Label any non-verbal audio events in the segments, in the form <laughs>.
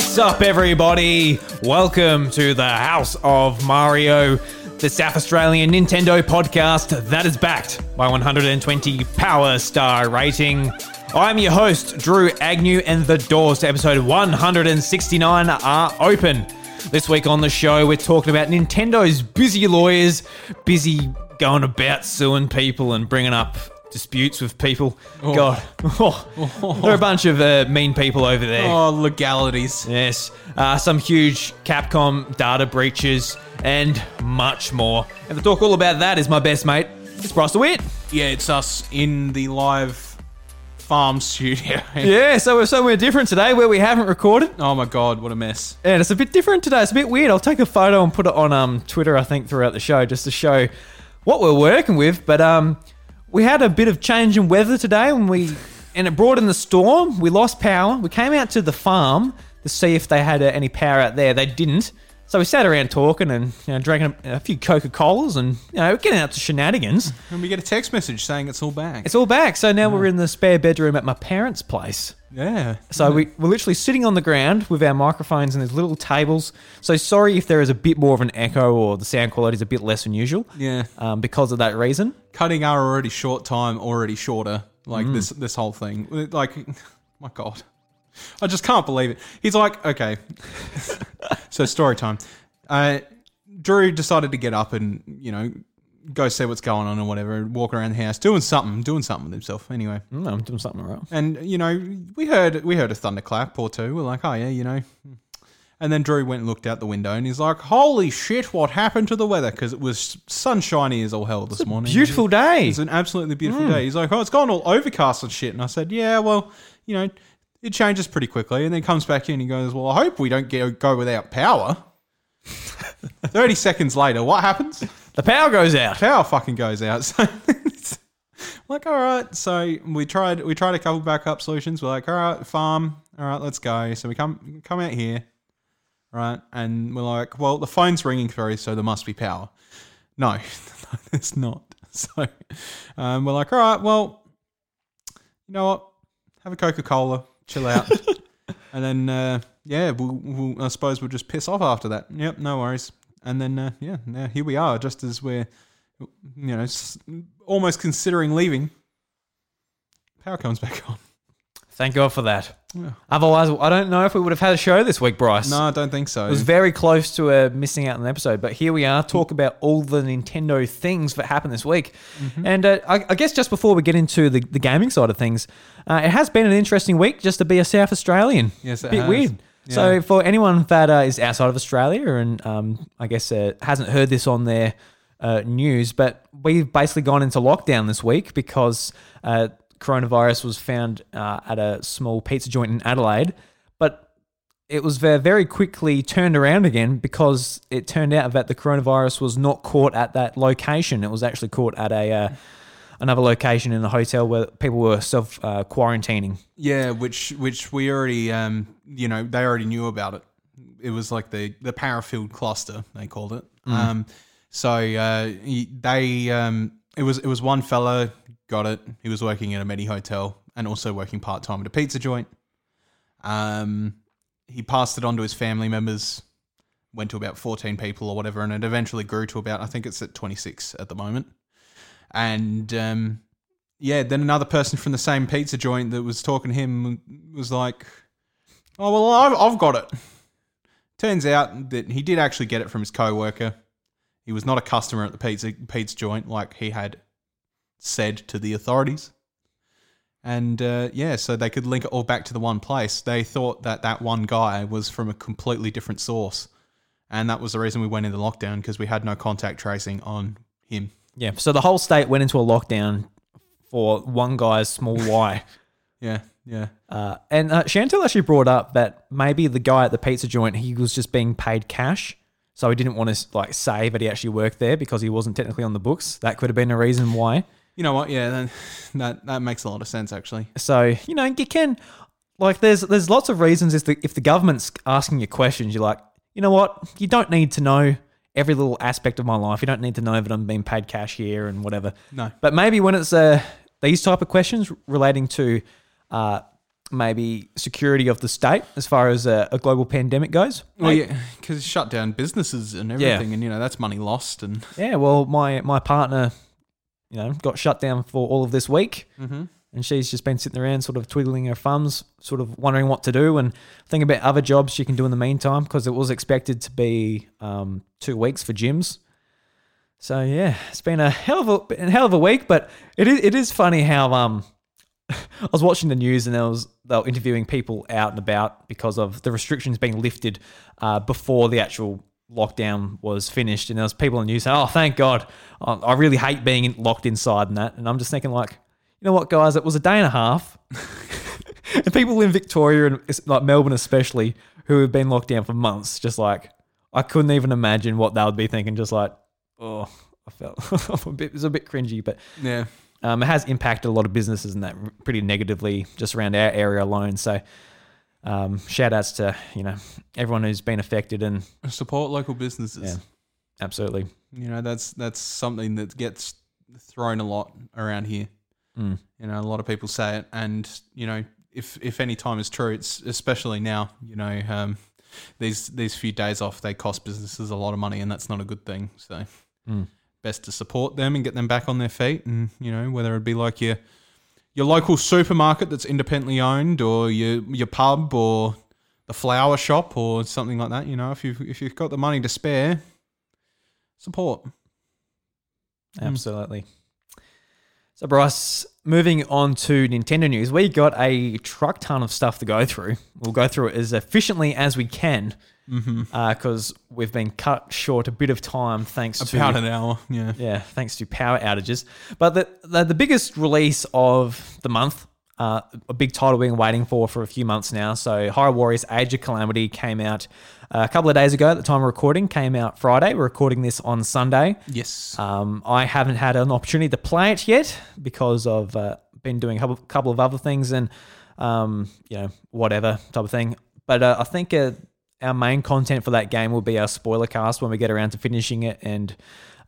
What's up, everybody? Welcome to the House of Mario, the South Australian Nintendo podcast that is backed by 120 Power Star rating. I'm your host, Drew Agnew, and the doors to episode 169 are open. This week on the show, we're talking about Nintendo's busy lawyers, busy going about suing people and bringing up disputes with people. God, <laughs> <laughs> there are a bunch of uh, mean people over there. Oh, legalities. Yes, uh, some huge Capcom data breaches and much more. And to talk all about that is my best mate, it's Bryce DeWitt. Yeah, it's us in the live farm studio. <laughs> Yeah, so we're somewhere different today where we haven't recorded. Oh my god, what a mess. And it's a bit different today. It's a bit weird. I'll take a photo and put it on um, Twitter, I think, throughout the show just to show what we're working with. But um, we had a bit of change in weather today when we, and it brought in the storm. We lost power. We came out to the farm to see if they had uh, any power out there. They didn't. So we sat around talking and you know, drinking a, a few Coca Colas and you know getting out to shenanigans. And we get a text message saying it's all back. It's all back. So now we're in the spare bedroom at my parents' place. Yeah. So we, we're literally sitting on the ground with our microphones and there's little tables. So sorry if there is a bit more of an echo or the sound quality is a bit less than usual. Yeah. Um, because of that reason. Cutting our already short time already shorter. Like Mm. this this whole thing. Like <laughs> my god. I just can't believe it. He's like, okay. <laughs> so story time. Uh Drew decided to get up and, you know, go see what's going on or whatever, and walk around the house, doing something, doing something with himself. Anyway. Mm, I'm doing something right. And you know, we heard we heard a thunderclap or two. We're like, oh yeah, you know. And then Drew went and looked out the window, and he's like, "Holy shit, what happened to the weather?" Because it was sunshiny as all hell this morning. Beautiful day. It's an absolutely beautiful day. He's like, "Oh, it's gone all overcast and shit." And I said, "Yeah, well, you know, it changes pretty quickly." And then comes back in and he goes, "Well, I hope we don't get, go without power." <laughs> Thirty seconds later, what happens? The power goes out. power fucking goes out. <laughs> So it's like, all right. So we tried we tried a couple backup solutions. We're like, all right, farm, all right, let's go. So we come come out here, right, and we're like, well, the phone's ringing through, so there must be power. No, <laughs> it's not. So um, we're like, all right, well, you know what? Have a Coca Cola, chill out, <laughs> and then uh, yeah, we'll, we'll, I suppose we'll just piss off after that. Yep, no worries. And then uh, yeah, now here we are, just as we're you know almost considering leaving. Power comes back on. Thank God for that. Yeah. Otherwise, I don't know if we would have had a show this week, Bryce. No, I don't think so. It was very close to uh, missing out on an episode, but here we are, talk about all the Nintendo things that happened this week. Mm-hmm. And uh, I, I guess just before we get into the, the gaming side of things, uh, it has been an interesting week just to be a South Australian. Yes, it bit has. weird. So for anyone that uh, is outside of Australia and um, I guess uh, hasn't heard this on their uh, news, but we've basically gone into lockdown this week because uh, coronavirus was found uh, at a small pizza joint in Adelaide. But it was very quickly turned around again because it turned out that the coronavirus was not caught at that location. It was actually caught at a uh, another location in a hotel where people were self uh, quarantining. yeah, which which we already um you know they already knew about it. It was like the the Parafield cluster they called it. Um, so uh, they um it was it was one fella got it. He was working at a Medi hotel and also working part time at a pizza joint. Um, he passed it on to his family members. Went to about fourteen people or whatever, and it eventually grew to about I think it's at twenty six at the moment. And um, yeah, then another person from the same pizza joint that was talking to him was like, "Oh well, I've, I've got it." Turns out that he did actually get it from his coworker. He was not a customer at the pizza pizza joint like he had said to the authorities. And uh, yeah, so they could link it all back to the one place. They thought that that one guy was from a completely different source, and that was the reason we went into lockdown because we had no contact tracing on him. Yeah, so the whole state went into a lockdown for one guy's small <laughs> Y. Yeah, yeah. Uh, and uh, Chantel actually brought up that maybe the guy at the pizza joint he was just being paid cash, so he didn't want to like say that he actually worked there because he wasn't technically on the books. That could have been a reason why. You know what? Yeah, that <laughs> that, that makes a lot of sense actually. So you know you can like there's there's lots of reasons if the if the government's asking you questions, you're like you know what you don't need to know every little aspect of my life. You don't need to know that I'm being paid cash here and whatever. No. But maybe when it's uh, these type of questions relating to uh, maybe security of the state as far as a, a global pandemic goes. Well, yeah, because shut down businesses and everything, and you know that's money lost. And Yeah, well, my my partner, you know, got shut down for all of this week, Mhm. And she's just been sitting around, sort of twiddling her thumbs, sort of wondering what to do, and thinking about other jobs she can do in the meantime because it was expected to be um, two weeks for gyms. So yeah, it's been a hell of a, a hell of a week, but it is it is funny how um. <laughs> I was watching the news and there was they were interviewing people out and about because of the restrictions being lifted uh, before the actual lockdown was finished, and there was people in the news saying, "Oh, thank God! I really hate being locked inside and that." And I'm just thinking, like, you know what, guys? It was a day and a half, <laughs> and people in Victoria and like Melbourne, especially, who have been locked down for months, just like I couldn't even imagine what they would be thinking. Just like, oh, I felt <laughs> a bit, it was a bit cringy, but yeah, um, it has impacted a lot of businesses and that pretty negatively just around our area alone. So, um, shout outs to you know everyone who's been affected and support local businesses. Yeah. absolutely. You know that's that's something that gets thrown a lot around here. Mm. You know, a lot of people say it, and you know, if if any time is true, it's especially now. You know, um, these these few days off they cost businesses a lot of money, and that's not a good thing. So, Mm. best to support them and get them back on their feet, and you know, whether it be like your your local supermarket that's independently owned, or your your pub, or the flower shop, or something like that. You know, if you if you've got the money to spare, support. Mm. So, Bryce, moving on to Nintendo news, we got a truck ton of stuff to go through. We'll go through it as efficiently as we can mm-hmm. uh, because we've been cut short a bit of time thanks to About an hour, yeah. yeah, thanks to power outages. But the the, the biggest release of the month, uh, a big title we've been waiting for for a few months now. So, Hyrule Warriors: Age of Calamity came out uh, a couple of days ago. At the time of recording, came out Friday. We're recording this on Sunday. Yes. Um, I haven't had an opportunity to play it yet because I've uh, been doing a couple, couple of other things and um, you know whatever type of thing. But uh, I think uh, our main content for that game will be our spoiler cast when we get around to finishing it and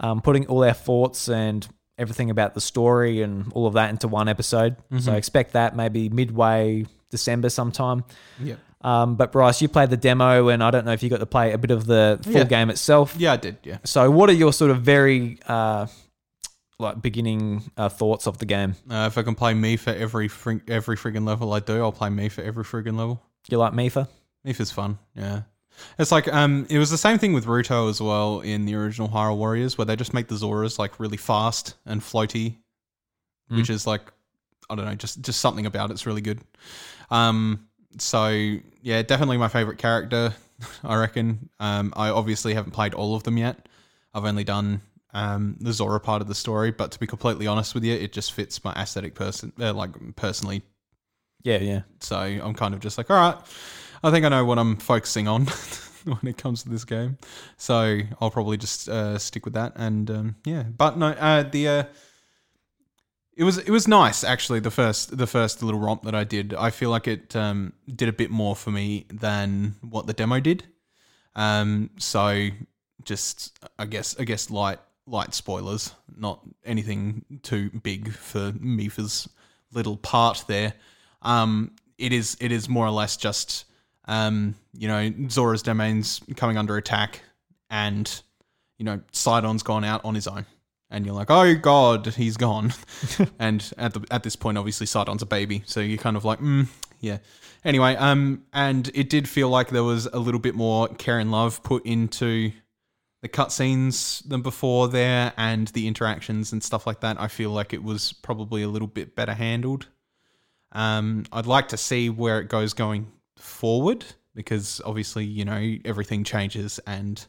um, putting all our thoughts and everything about the story and all of that into one episode. So expect that maybe midway December sometime. Yep. Um, but Bryce, you played the demo, and I don't know if you got to play a bit of the full Yeah. game itself. Yeah, I did. Yeah. So, what are your sort of very uh, like beginning uh, thoughts of the game? Uh, if I can play Mipha every frig- every friggin' level I do, I'll play Mipha every friggin' level. You like Mipha? Mipha's fun. Yeah. It's like um, it was the same thing with Ruto as well in the original Hyrule Warriors, where they just make the Zoras like really fast and floaty, which is like I don't know, just just something about it's really good. Um, so yeah, definitely my favorite character. <laughs> I reckon. Um, I obviously haven't played all of them yet. I've only done um, the Zora part of the story, but to be completely honest with you, it just fits my aesthetic person, uh, like personally. Yeah, yeah. So I'm kind of just like, all right, I think I know what I'm focusing on <laughs> when it comes to this game. So I'll probably just uh, stick with that. And um, yeah, but no, uh, the uh, it was it was nice actually. The first the first little romp that I did, I feel like it um, did a bit more for me than what the demo did. Um, so just I guess I guess light light spoilers, not anything too big for Mipha's little part there. Um, it is it is more or less just um, you know Zora's domains coming under attack, and you know Sidon's gone out on his own, and you're like, oh god, he's gone. <laughs> and at the at this point, obviously Sidon's a baby, so you're kind of like, mm, yeah. Anyway, um, and it did feel like there was a little bit more care and love put into the cutscenes than before there, and the interactions and stuff like that. I feel like it was probably a little bit better handled. Um, I'd like to see where it goes going forward because obviously, you know, everything changes and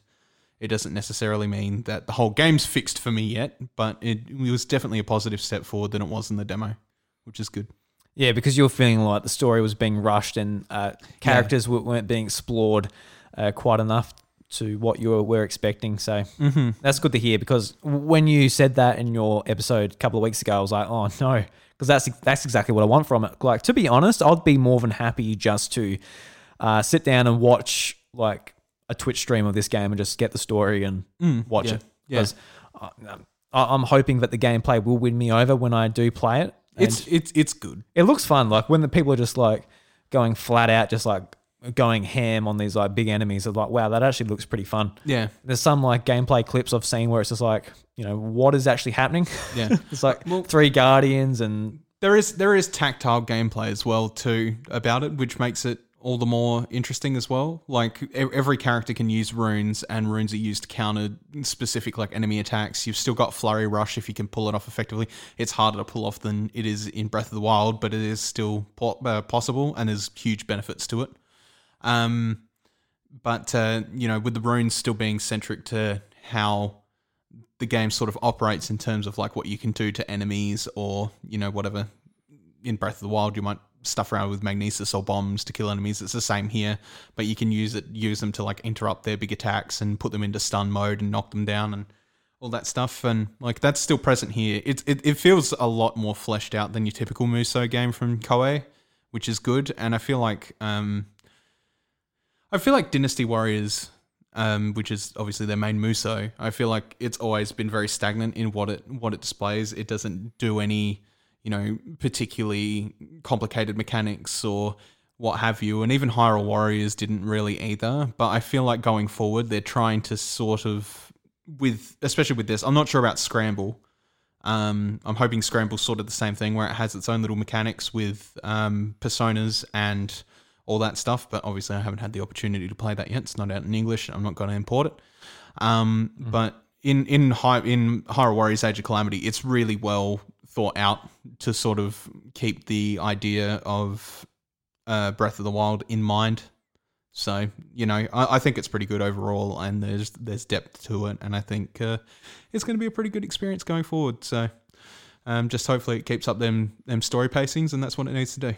it doesn't necessarily mean that the whole game's fixed for me yet, but it, it was definitely a positive step forward than it was in the demo, which is good. Yeah, because you're feeling like the story was being rushed and uh, characters w weren't being explored uh, quite enough to what you were, were expecting. So that's good to hear because when you said that in your episode a couple of weeks ago, I was like, oh no, because that's that's exactly what I want from it. Like to be honest, I'd be more than happy just to uh, sit down and watch like a Twitch stream of this game and just get the story and watch yeah, it. yeah. Because I- I'm hoping that the gameplay will win me over when I do play it. And- It's it's it's good. it looks fun. Like when the people are just like, going flat out, just like going ham on these like big enemies. It's like, wow, that actually looks pretty fun. Yeah. There's some like gameplay clips I've seen where it's just like, you know, what is actually happening? Yeah. <laughs> it's like three guardians and There is there is tactile gameplay as well too about it, which makes it all the more interesting as well. Like every character can use runes, and runes are used to counter specific like enemy attacks. You've still got flurry rush if you can pull it off effectively. It's harder to pull off than it is in Breath of the Wild, but it is still uh, possible, and there's huge benefits to it. Um, but uh, you know, with the runes still being centric to how the game sort of operates in terms of like what you can do to enemies or you know whatever in Breath of the Wild you might stuff around with magnesis or bombs to kill enemies. It's the same here but you can use it use them to like interrupt their big attacks and put them into stun mode and knock them down and all that stuff. And like that's still present here. It, it, it feels a lot more fleshed out than your typical Musou game from Koei which is good. And I feel like um I feel like Dynasty Warriors um, which is obviously their main Musou. I feel like it's always been very stagnant in what it what it displays. It doesn't do any, you know, particularly complicated mechanics or what have you. And even Hyrule Warriors didn't really either. But I feel like going forward, they're trying to sort of with especially with this. I'm not sure about Scramble. Um, I'm hoping Scramble sort of the same thing where it has its own little mechanics with um, personas and all that stuff. But obviously, I haven't had the opportunity to play that yet. It's not out in English. I'm not going to import it. Um, But in in high in Hyrule Warriors Age of Calamity, it's really well thought out to sort of keep the idea of uh, Breath of the Wild in mind. So you know, I, I think it's pretty good overall, and there's there's depth to it, and I think uh, it's going to be a pretty good experience going forward. So um, just hopefully it keeps up them them story pacings, and that's what it needs to do.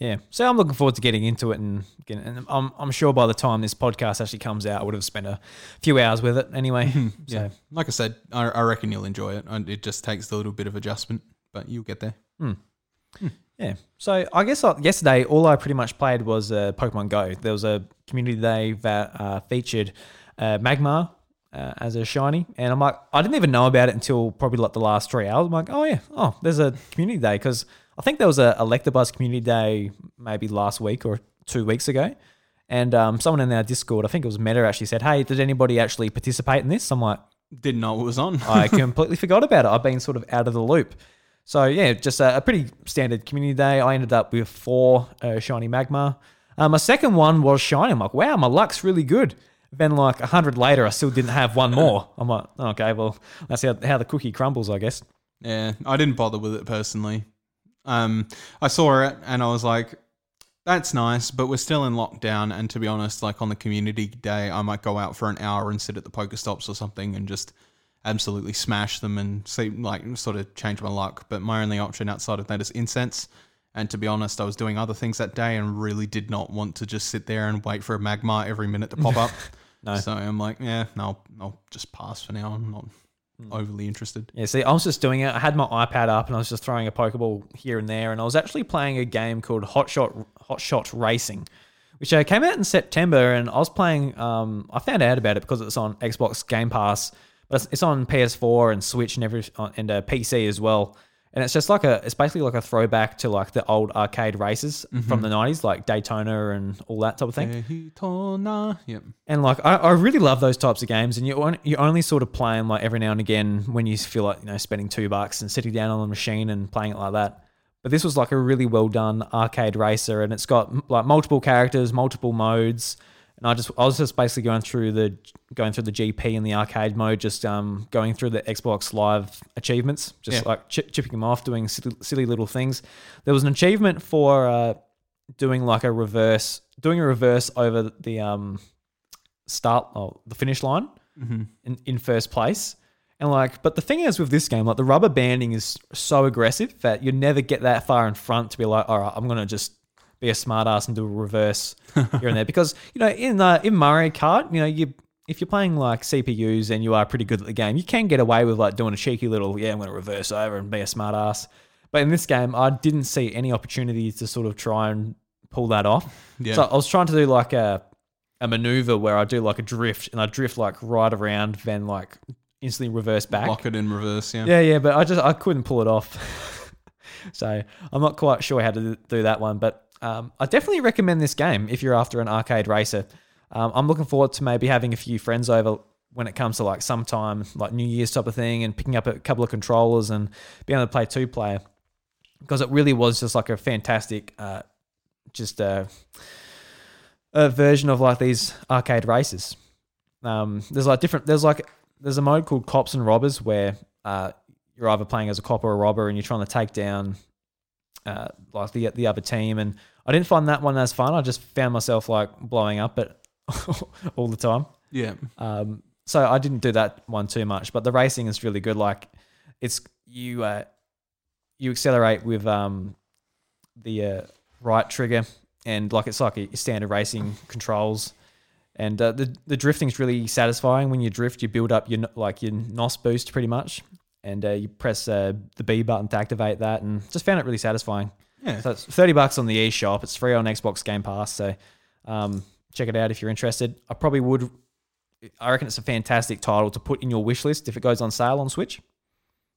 Yeah. So I'm looking forward to getting into it and getting, and I'm, I'm sure by the time this podcast actually comes out, I would have spent a few hours with it anyway. Yeah, So like I said, I, I reckon you'll enjoy it. and It just takes a little bit of adjustment, but you'll get there. Yeah. So I guess uh, yesterday all I pretty much played was uh, Pokemon Go. There was a community day that uh, featured uh, Magmar uh, as a shiny, and I'm like, I didn't even know about it until probably like the last three hours. I'm like, oh yeah, oh there's a community day because I think there was a Electabuzz community day maybe last week or two weeks ago. And um, someone in our Discord, I think it was Meta, actually said, "Hey, did anybody actually participate in this?" I'm like, Didn't know it was on. I <laughs> completely forgot about it. I've been sort of out of the loop. So yeah, just a, a pretty standard community day. I ended up with four uh, shiny Magmar. Uh, my second one was shiny. I'm like, wow, my luck's really good. Then like a hundred later, I still didn't have one <laughs> more. I'm like, okay, well that's how, how the cookie crumbles, I guess. Yeah, I didn't bother with it personally. Um, I saw it and I was like, "That's nice," but we're still in lockdown. And to be honest, like on the community day, I might go out for an hour and sit at the PokeStops or something and just absolutely smash them and see, like, sort of change my luck. But my only option outside of that is incense. And to be honest, I was doing other things that day and really did not want to just sit there and wait for a Magmar every minute to pop up. <laughs> No. So I'm like, yeah, no, I'll just pass for now. I'm not. Overly interested. Yeah, see, I was just doing it. I had my iPad up and I was just throwing a Pokeball here and there, and I was actually playing a game called Hot Shot Hot Shot Racing, which uh, came out in September, and I was playing. Um, I found out about it because it's on Xbox Game Pass, but it's, it's on PS4 and Switch and every uh, and uh, PC as well. And it's just like a, it's basically like a throwback to like the old arcade races mm-hmm. from the '90s, like Daytona and all that type of thing. Daytona. Yep. And like I, I really love those types of games, and you on- you only sort of play them like every now and again when you feel like you know spending two bucks and sitting down on the machine and playing it like that. But this was like a really well done arcade racer, and it's got like multiple characters, multiple modes. And I just I was just basically going through the going through the GP in the arcade mode, just um going through the Xbox Live achievements, just Yeah. like chi- chipping them off, doing silly, silly little things. There was an achievement for uh, doing like a reverse, doing a reverse over the um start oh, the finish line in, in first place. And like, but the thing is with this game, like the rubber banding is so aggressive that you never get that far in front to be like, all right, I'm gonna just be a smartass and do a reverse here and there. Because you know, in uh, in Mario Kart, you know, you if you're playing like CPUs and you are pretty good at the game, you can get away with like doing a cheeky little, yeah, I'm gonna reverse over and be a smartass. But in this game, I didn't see any opportunity to sort of try and pull that off. Yeah. So I was trying to do like a a maneuver where I do like a drift and I drift like right around, then like instantly reverse back. Lock it in reverse. Yeah. Yeah, yeah, but I just I couldn't pull it off. <laughs> so I'm not quite sure how to do that one. But Um, I definitely recommend this game if you're after an arcade racer. Um, I'm looking forward to maybe having a few friends over when it comes to like sometime like New Year's type of thing and picking up a couple of controllers and being able to play two player because it really was just like a fantastic, uh, just a, a version of like these arcade races. Um, there's like different. There's like there's a mode called Cops and Robbers where uh, you're either playing as a cop or a robber and you're trying to take down uh, like the the other team. And I didn't find that one as fun. I just found myself like blowing up it <laughs> all the time. Yeah. Um, so I didn't do that one too much, but the racing is really good. Like it's you uh, you accelerate with um, the uh, right trigger, and like it's like a standard racing controls. And uh, the the drifting is really satisfying. When you drift, you build up your like your nos boost pretty much, and uh, you press uh, the B button to activate that, and just found it really satisfying. Yeah. So it's thirty bucks on the eShop. It's free on Xbox Game Pass. So um, check it out if you're interested. I probably would. I reckon it's a fantastic title to put in your wish list if it goes on sale on Switch.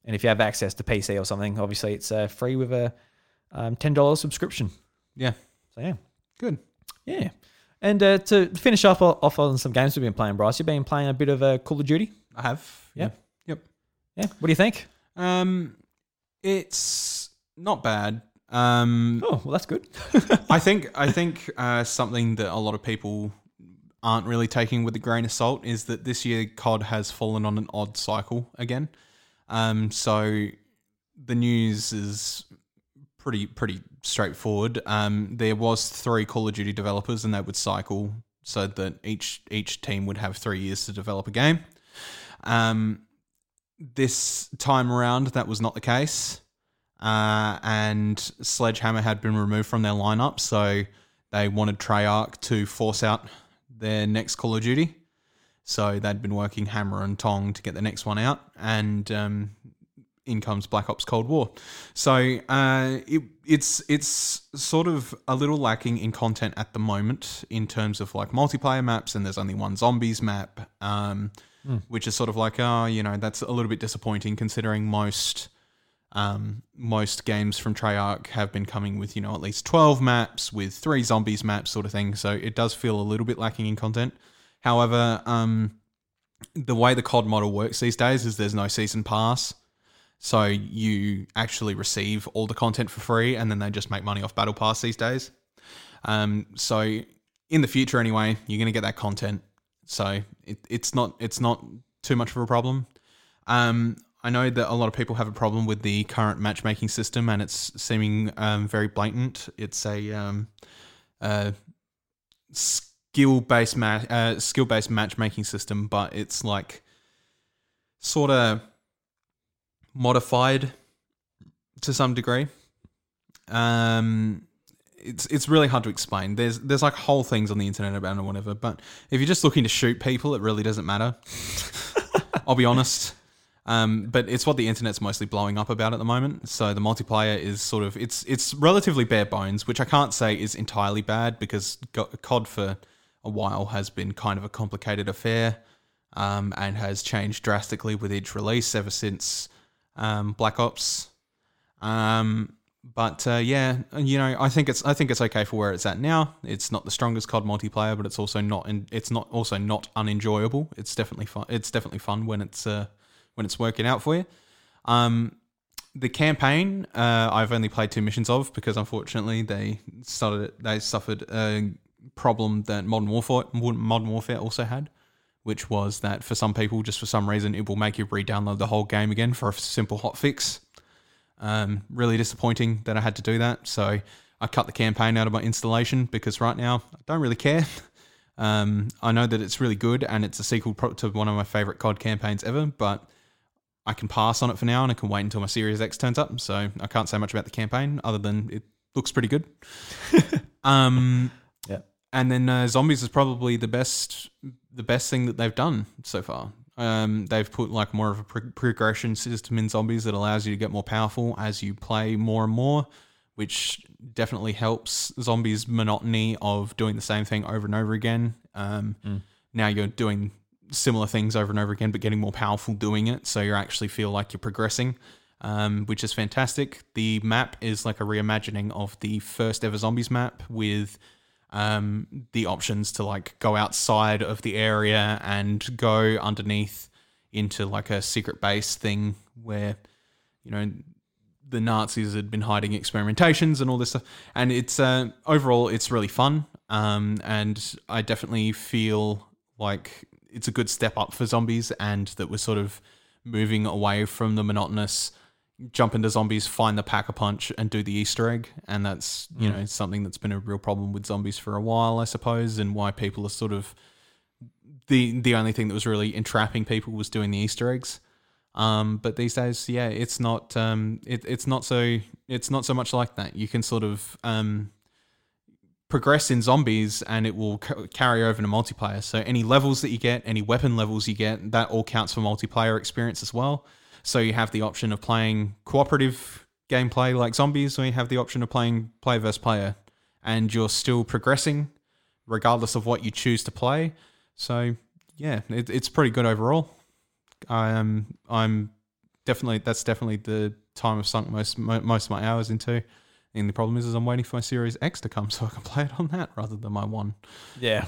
And if you have access to PC or something, obviously it's uh, free with a um, ten dollars subscription. Yeah. So yeah, Good. yeah. And uh, to finish off off on some games we've been playing, Bryce, you've been playing a bit of uh, Call of Duty. I have. Yeah. Yep. Yeah. What do you think? Um, it's not bad. Um, Oh, well, that's good. <laughs> I think I think uh, something that a lot of people aren't really taking with a grain of salt is that this year COD has fallen on an odd cycle again. Um, so the news is pretty pretty straightforward. Um, there was three Call of Duty developers, and they would cycle so that each each team would have three years to develop a game. Um, this time around, that was not the case uh, and Sledgehammer had been removed from their lineup, so they wanted Treyarch to force out their next Call of Duty. So they'd been working hammer and tong to get the next one out, and um, in comes Black Ops Cold War. So uh, it, it's it's sort of a little lacking in content at the moment in terms of like multiplayer maps, and there's only one zombies map, um, which is sort of like oh you know that's a little bit disappointing considering most um, most games from Treyarch have been coming with, you know, at least 12 maps with three zombies maps sort of thing. So it does feel a little bit lacking in content. However, um, the way the COD model works these days is there's no season pass. So you actually receive all the content for free and then they just make money off Battle Pass these days. Um, so in the future anyway, you're going to get that content. So it, it's not it's not too much of a problem. Um, I know that a lot of people have a problem with the current matchmaking system, and it's seeming um, very blatant. It's a um, uh, skill based ma- uh, skill based matchmaking system, but it's like sort of modified to some degree. Um, it's it's really hard to explain. There's there's like whole things on the internet about it or whatever, but if you're just looking to shoot people, it really doesn't matter. <laughs> I'll be honest. Um, but it's what the internet's mostly blowing up about at the moment. So the multiplayer is sort of it's it's relatively bare bones, which I can't say is entirely bad because COD for a while has been kind of a complicated affair, um, and has changed drastically with each release ever since um, Black Ops. Um, but uh, yeah, you know, I think it's I think it's okay for where it's at now. It's not the strongest COD multiplayer, but it's also not in, it's not also not unenjoyable. It's definitely fun. It's definitely fun when it's uh, when it's working out for you. Um, the campaign uh, I've only played two missions of because unfortunately they started they suffered a problem that Modern Warfare Modern Warfare also had, which was that for some people, just for some reason, it will make you re-download the whole game again for a simple hotfix. Um, really disappointing that I had to do that. So I cut the campaign out of my installation because right now I don't really care. <laughs> Um, I know that it's really good and it's a sequel to one of my favorite COD campaigns ever, but I can pass on it for now and I can wait until my Series X turns up. So I can't say much about the campaign other than it looks pretty good. <laughs> um, Yeah. and then uh, zombies is probably the best the best thing that they've done so far. Um, they've put like more of a pro- progression system in zombies that allows you to get more powerful as you play more and more, which definitely helps zombies' monotony of doing the same thing over and over again. Um, Now you're doing similar things over and over again, but getting more powerful doing it, so you actually feel like you're progressing. um, which is fantastic. The map is like a reimagining of the first ever zombies map with um, the options to like go outside of the area and go underneath into like a secret base thing where you know the Nazis had been hiding experimentations and all this stuff. And it's uh, overall it's really fun, um, and I definitely feel like it's a good step up for zombies, and that we're sort of moving away from the monotonous jump into zombies, find the pack a punch, and do the Easter egg. And that's you know something that's been a real problem with zombies for a while, I suppose, and why people are sort of the the only thing that was really entrapping people was doing the Easter eggs. Um, but these days, yeah, it's not um, it, it's not so it's not so much like that. You can sort of um, progress in zombies, and it will c- carry over to multiplayer. So any levels that you get, any weapon levels you get, that all counts for multiplayer experience as well. So you have the option of playing cooperative gameplay like zombies, or you have the option of playing player versus player, and you're still progressing regardless of what you choose to play. So yeah, it, it's pretty good overall. Am um, I'm definitely that's definitely the time I've sunk most mo- most of my hours into. And the problem is, is I'm waiting for my Series X to come <laughs> so I can play it on that rather than my one. Yeah.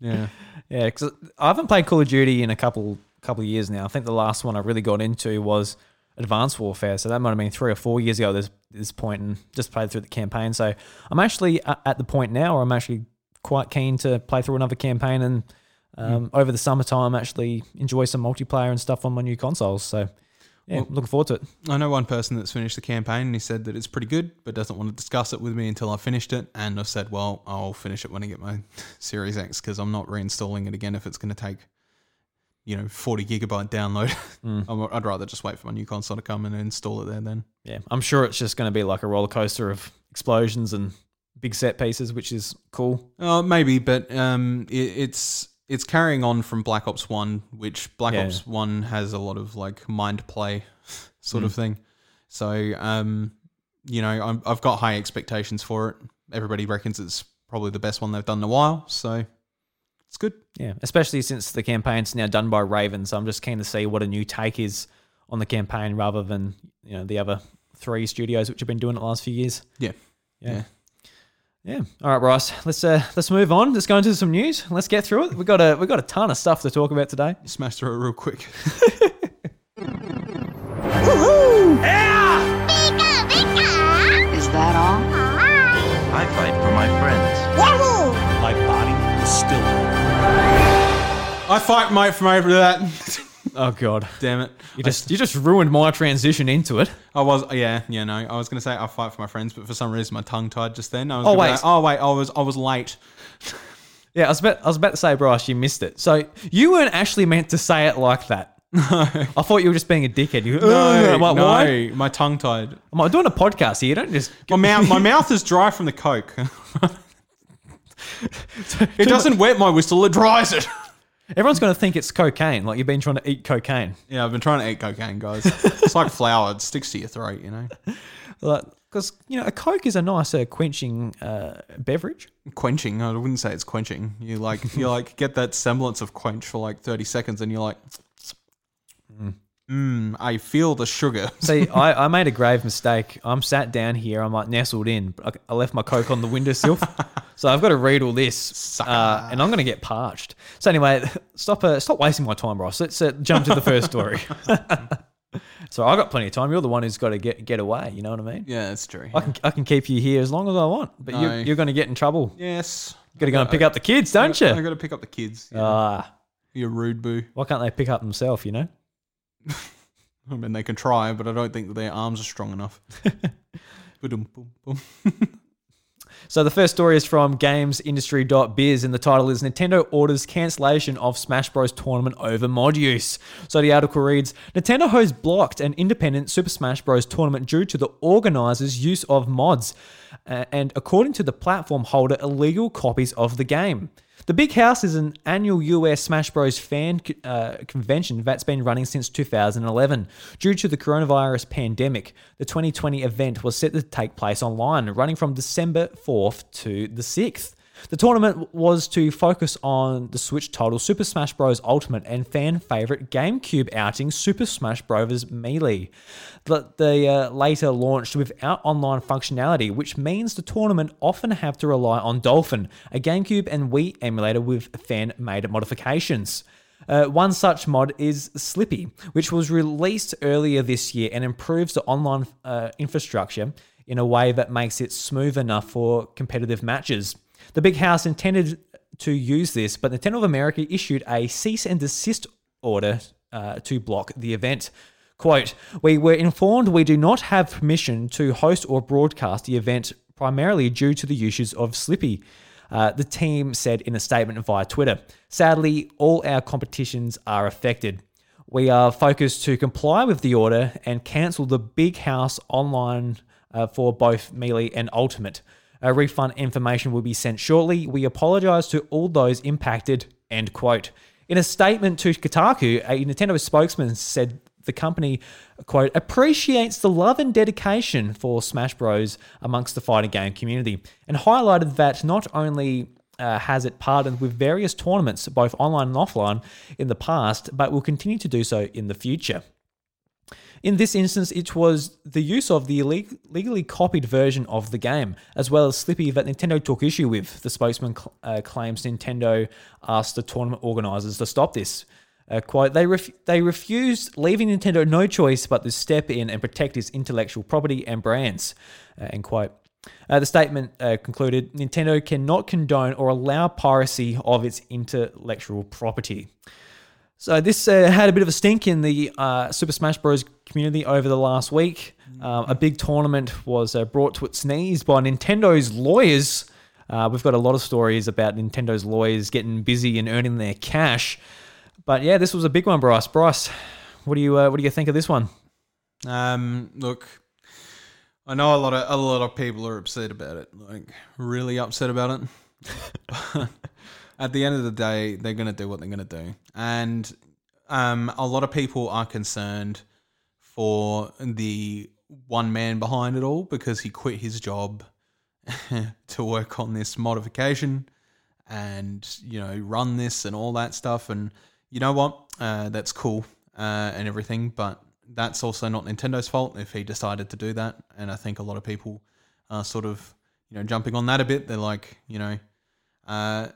Yeah, <laughs> Yeah, because I haven't played Call of Duty in a couple couple of years now. I think the last one I really got into was Advanced Warfare, so that might have been three or four years ago. At this this point, and just played through the campaign. So I'm actually at the point now where I'm actually quite keen to play through another campaign and um, over the summertime actually enjoy some multiplayer and stuff on my new consoles. So yeah, looking forward to it. I know one person that's finished the campaign and he said that it's pretty good, but doesn't want to discuss it with me until I've finished it. And I've said, well, I'll finish it when I get my <laughs> Series X because I'm not reinstalling it again if it's going to take, you know, 40 gigabyte download. <laughs> I'm- I'd rather just wait for my new console to come and install it there then. Yeah, I'm sure it's just going to be like a roller coaster of explosions and big set pieces, which is cool. Uh, maybe, but um, it, it's it's carrying on from Black Ops One, which Black Yeah. Ops One has a lot of like mind play <laughs> sort of thing. So, um, you know, I'm, I've got high expectations for it. Everybody reckons it's probably the best one they've done in a while, so it's good. Yeah, especially since the campaign's now done by Raven, so I'm just keen to see what a new take is on the campaign rather than you know the other three studios which have been doing it the last few years. Yeah, Yeah. Yeah. Yeah. All right, Bryce. Let's uh let's move on. Let's go into some news. Let's get through it. We got a we got a ton of stuff to talk about today. smash through it real quick. <laughs> Woohoo! Is that all? I fight for my friends. Woohoo! My body is still. I fight my for my that. <laughs> Oh God. Damn it! You just you just ruined my transition into it. I was yeah yeah no I was gonna say I fight for my friends, but for some reason my tongue tied just then. I was Oh, wait. like, oh wait I was I was late. Yeah, I was about I was about to say, Bryce, you missed it. So you weren't actually meant to say it like that. <laughs> No, I thought you were just being a dickhead. You, No, I'm <laughs> like, no, why? my tongue tied. I'm like, doing a podcast here. You don't just My mouth, my <laughs> mouth is dry from the coke. it doesn't wet my whistle; it dries it. Everyone's going to think it's cocaine. Like you've been trying to eat cocaine. Yeah, I've been trying to eat cocaine, guys. It's like flour; it sticks to your throat. You know, <laughs> Because you know, a coke is a nice uh, quenching uh, beverage. quenching. I wouldn't say it's quenching. You like you like get that semblance of quench for like thirty seconds, and you're like, mm, I feel the sugar. <laughs> See, I, I made a grave mistake. I'm sat down here. I'm like nestled in. but I, left my coke on the windowsill, <laughs> so I've got to read all this, uh, and I'm going to get parched. So anyway, <laughs> stop uh, stop wasting my time, Ross. Let's uh, jump to the first story. so I've got plenty of time. You're the one who's got to get get away. You know what I mean? yeah, that's true. I can I can keep you here as long as I want, but No. you're, you're going to get in trouble. yes, Got to go and pick up the kids, don't I you? I got to pick up the kids. Yeah. Ah, you're rude boo. why can't they pick up themselves? You know. <laughs> I mean, they can try, but I don't think that their arms are strong enough. <laughs> Ba-dum, boom, boom. <laughs> So the first story is from GamesIndustry.biz, and the title is Nintendo orders cancellation of Smash Bros. tournament over mod use. So the article reads Nintendo has blocked an independent Super Smash Bros. tournament due to the organizers' use of mods, and according to the platform holder, illegal copies of the game. The Big House is an annual US Smash Bros. fan uh, convention that's been running since 2011. Due to the coronavirus pandemic, the 2020 event was set to take place online, running from December 4th to the 6th. The tournament was to focus on the Switch title Super Smash Bros. Ultimate and fan favorite GameCube outing Super Smash Bros. Melee. The, the uh, later launched without online functionality, which means the tournament often have to rely on Dolphin, a GameCube and Wii emulator with fan-made modifications. Uh, one such mod is Slippi, which was released earlier this year and improves the online uh, infrastructure in a way that makes it smooth enough for competitive matches. The big house intended to use this, but Nintendo of America issued a cease and desist order uh, to block the event. Quote, we were informed we do not have permission to host or broadcast the event primarily due to the uses of Slippi. Uh, the team said in a statement via Twitter. Sadly, all our competitions are affected. We are focused to comply with the order and cancel the Big House online uh, for both Melee and Ultimate. A refund information will be sent shortly. We apologize to all those impacted. End quote. In a statement to Kotaku, a Nintendo spokesman said the company, quote, appreciates the love and dedication for Smash Bros. amongst the fighting game community, and highlighted that not only uh, has it partnered with various tournaments, both online and offline, in the past, but will continue to do so in the future. In this instance, it was the use of the illeg- legally copied version of the game, as well as Slippi, that Nintendo took issue with. The spokesman cl- uh, claims Nintendo asked the tournament organizers to stop this. Uh, quote, they, ref- they refused, leaving Nintendo no choice but to step in and protect its intellectual property and brands. Uh, end quote. Uh, the statement uh, concluded Nintendo cannot condone or allow piracy of its intellectual property. So this uh, had a bit of a stink in the uh, Super Smash Bros. community over the last week. Um, a big tournament was uh, brought to its knees by Nintendo's lawyers. Uh, we've got a lot of stories about Nintendo's lawyers getting busy and earning their cash. But yeah, this was a big one, Bryce. Bryce, what do you uh, what do you think of this one? Um, look, I know a lot of a lot of people are upset about it, like really upset about it. <laughs> <laughs> At the end of the day, they're gonna do what they're gonna do, and um, a lot of people are concerned for the one man behind it all because he quit his job <laughs> to work on this modification and you know run this and all that stuff. And you know what? Uh, that's cool uh, and everything but that's also not nintendo's fault if he decided to do that. And i think a lot of people are sort of you know jumping on that a bit. They're like you know uh,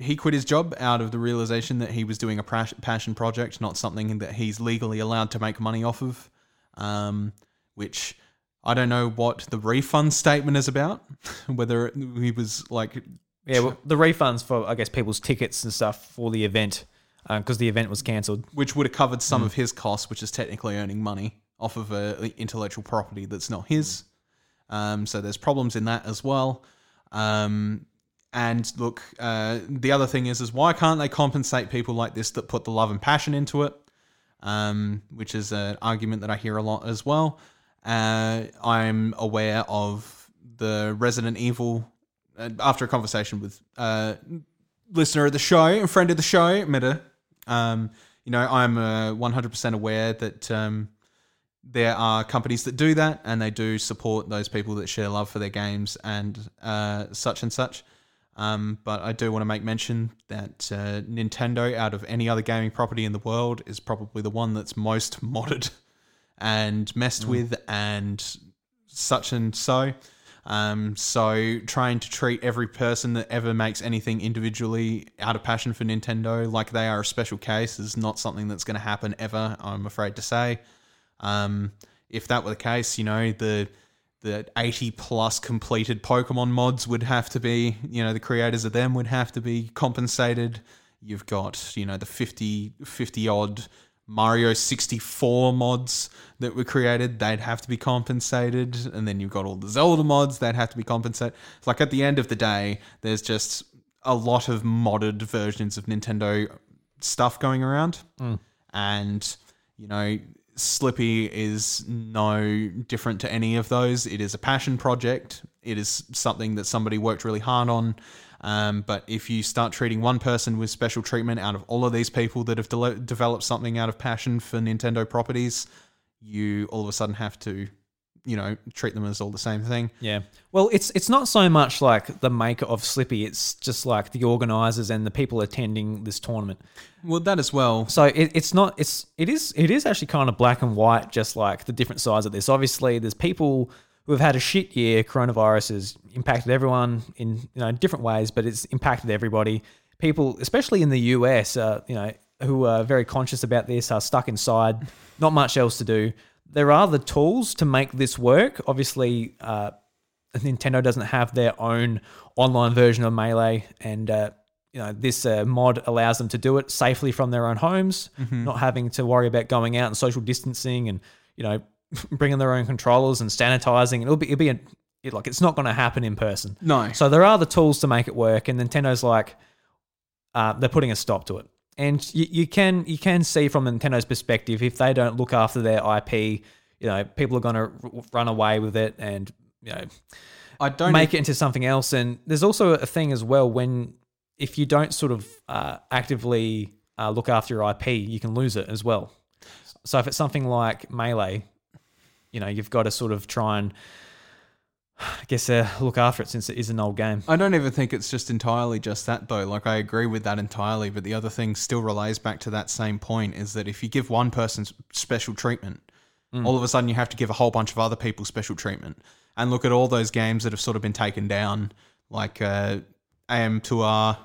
he quit his job out of the realization that he was doing a passion project not something that he's legally allowed to make money off of um, which I don't know what the refund statement is about. <laughs> Whether he was like, Yeah, well, the refunds for I guess people's tickets and stuff for the event because the event was cancelled. which would have covered some of his costs, which is technically earning money off of a intellectual property that's not his. Um, so there's problems in that as well. Um, and look, uh, the other thing is, is why can't they compensate people like this that put the love and passion into it? Um, which is an argument that I hear a lot as well. Uh, I'm aware of the Resident Evil. Uh, after a conversation with uh, listener of the show, a friend of the show, Meta, um, you know, I'm uh, 100% aware that um, there are companies that do that and they do support those people that share love for their games and uh, such and such. Um, but I do want to make mention that uh, Nintendo, out of any other gaming property in the world, is probably the one that's most <laughs> modded and messed with and such and so. Um, so trying to treat every person that ever makes anything individually out of passion for Nintendo like they are a special case is not something that's going to happen ever. I'm afraid to say. Um, if that were the case, you know the the 80 plus completed Pokemon mods would have to be, you know, the creators of them would have to be compensated. You've got, you know, the 50 50 odd Mario 64 mods that were created, they'd have to be compensated. And then you've got all the Zelda mods, they'd have to be compensated. It's like at the end of the day, there's just a lot of modded versions of Nintendo stuff going around. Hmm. And, you know, Slippi is no different to any of those. It is a passion project. It is something that somebody worked really hard on. Um, but if you start treating one person with special treatment out of all of these people that have de- developed something out of passion for Nintendo properties, you all of a sudden have to you know treat them as all the same thing. Yeah. Well, it's it's not so much like the maker of Slippi. It's just like the organizers and the people attending this tournament. Well, that as well. So it, it's not. It's it is it is actually kind of black and white, just like the different sides of this. Obviously, there's people who have had a shit year. Coronavirus has impacted everyone in you know different ways, but it's impacted everybody. People, especially in the US, uh, you know, who are very conscious about this, are stuck inside, not much else to do. There are the tools to make this work. Obviously, uh, Nintendo doesn't have their own online version of Melee, and uh, you know this uh, mod allows them to do it safely from their own homes, not having to worry about going out and social distancing, and you know <laughs> bringing their own controllers and sanitizing. It'll be it'll be a, it, like it's not going to happen in person. No. So there are the tools to make it work, and Nintendo's like uh, they're putting a stop to it. And you, you can you can see from Nintendo's perspective if they don't look after their IP, you know, people are going to run away with it and you know I don't make it into something else. And there's also a thing as well when if you don't sort of uh, actively uh, look after your IP, you can lose it as well. So if it's something like Melee, you know, you've got to sort of try and I <sighs> guess uh, look after it since it is an old game. I don't even think it's just entirely just that though. Like I agree with that entirely, but the other thing still relays back to that same point is that if you give one person special treatment, all of a sudden you have to give a whole bunch of other people special treatment. And look at all those games that have sort of been taken down, like uh, AM2R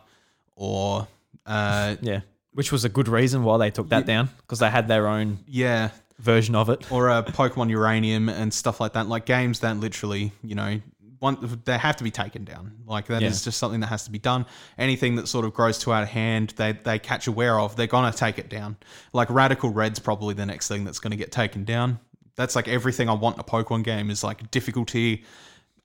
or uh, <laughs> Yeah, which was a good reason why they took that down because they had their own yeah, version of it. or a Pokemon Uranium and stuff like that. Like games that literally, you know, one they have to be taken down. Like that is Yeah. just something that has to be done. Anything that sort of grows too out of hand, they they catch aware of, they're gonna take it down. Like Radical Red's probably the next thing that's gonna get taken down. That's like everything I want in a Pokemon game is like difficulty,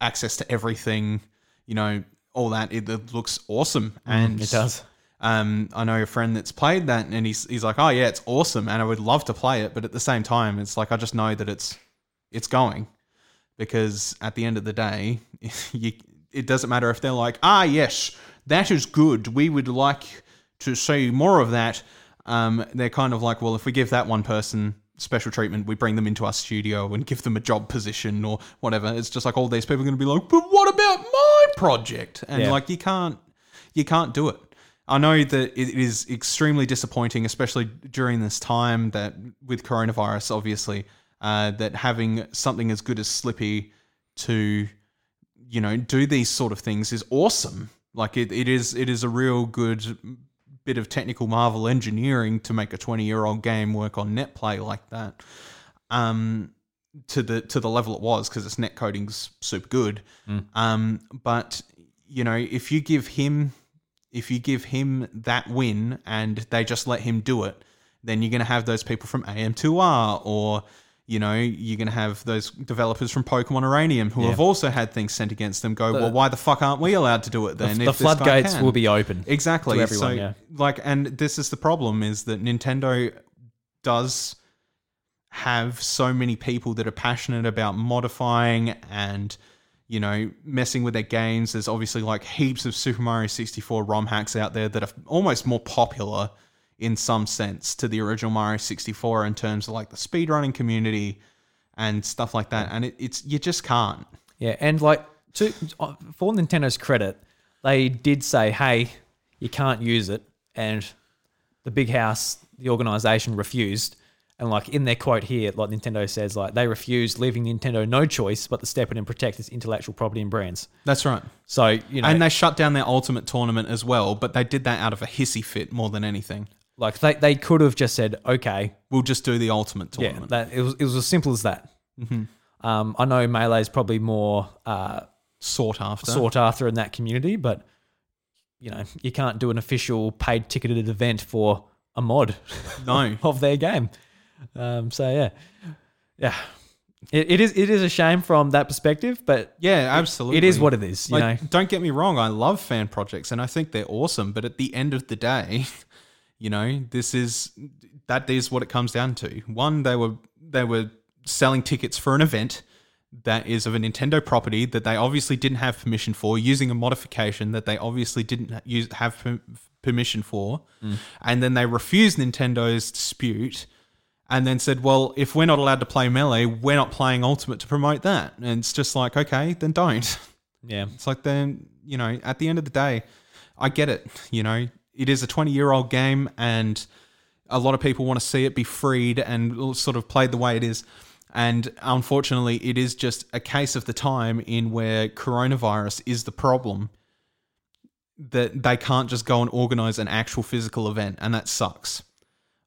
access to everything, you know, all that. It, it looks awesome, and Mm, It does. Um, I know a friend that's played that, and he's he's like, "Oh yeah, it's awesome," and I would love to play it, but at the same time, it's like I just know that it's it's going because at the end of the day, <laughs> you, it doesn't matter if they're like, "Ah yes, that is good. We would like to see more of that." Um, they're kind of like, "Well, if we give that one person." Special treatment, we bring them into our studio and give them a job position or whatever. It's just like all these people are going to be like, but what about my project? And Yeah. like, you can't, you can't do it. I know that it is extremely disappointing, especially during this time that with coronavirus, obviously, uh, that having something as good as Slippi to, you know, do these sort of things is awesome. Like it, it is, it is a real good bit of technical marvel engineering to make a 20 year old game work on NetPlay like that. Um, to the to the level it was because its net coding's super good. Um, but you know, if you give him if you give him that win and they just let him do it, then you're going to have those people from AM2R or you know, you're going to have those developers from Pokemon Uranium who Yeah. have also had things sent against them go, well, why the fuck aren't we allowed to do it then? the guy floodgates will be open. Exactly. everyone, so, yeah. like, and this is the problem is that Nintendo does have so many people that are passionate about modifying and you know messing with their games. There's obviously like heaps of Super Mario 64 ROM hacks out there that are almost more popular in some sense to the original Mario 64 in terms of like the speedrunning community and stuff like that. And it, it's you just can't. Yeah, and like to uh, for Nintendo's credit, they did say, "Hey, you can't use it," and the big house, the organization, refused. And like in their quote here, like Nintendo says, like they refused, leaving Nintendo no choice but to step in and protect its intellectual property and brands. That's right. So you know, And they shut down their ultimate tournament as well, but they did that out of a hissy fit more than anything. like they, they could have just said, "Okay, We'll just do the ultimate tournament. yeah, that it was it was as simple as that." Um, I know Melee is probably more uh, sought after. sought after in that community, but you know, you can't do an official paid ticketed event for a mod No. <laughs> of their game. Um, so yeah, yeah, it, it is it is a shame from that perspective, but Yeah, absolutely. it is what it is. You like, know, don't get me wrong, I love fan projects and I think they're awesome, but at the end of the day, <laughs> you know, this is that is what it comes down to. One, they were they were selling tickets for an event that is of a Nintendo property that they obviously didn't have permission for, using a modification that they obviously didn't use have permission for, Mm. and then they refused Nintendo's dispute and then said, "Well, if we're not allowed to play melee, we're not playing ultimate to promote that." And it's just like, okay, then don't. <laughs> Yeah. It's like then you know, at the end of the day, I get it. You know, it is a twenty-year-old game, and a lot of people want to see it be freed and sort of played the way it is. And unfortunately, it is just a case of the time in where coronavirus is the problem that they can't just go and organize an actual physical event, and that sucks.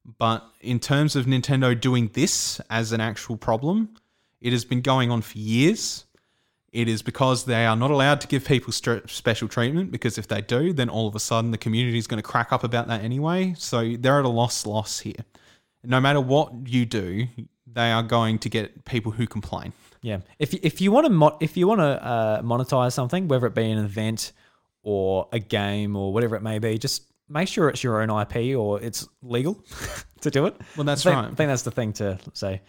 But in terms of Nintendo doing this as an actual problem, it has been going on for years. It is because they are not allowed to give people st- special treatment because if they do, then all of a sudden the community is going to crack up about that anyway. So they're at a loss loss here. No matter what you do, they are going to get people who complain. Yeah. If if you want to mo- if you want to uh, monetize something, whether it be an event or a game or whatever it may be, just make sure it's your own IP or it's legal <laughs> to do it. Well, that's I think, right. I think that's the thing to say.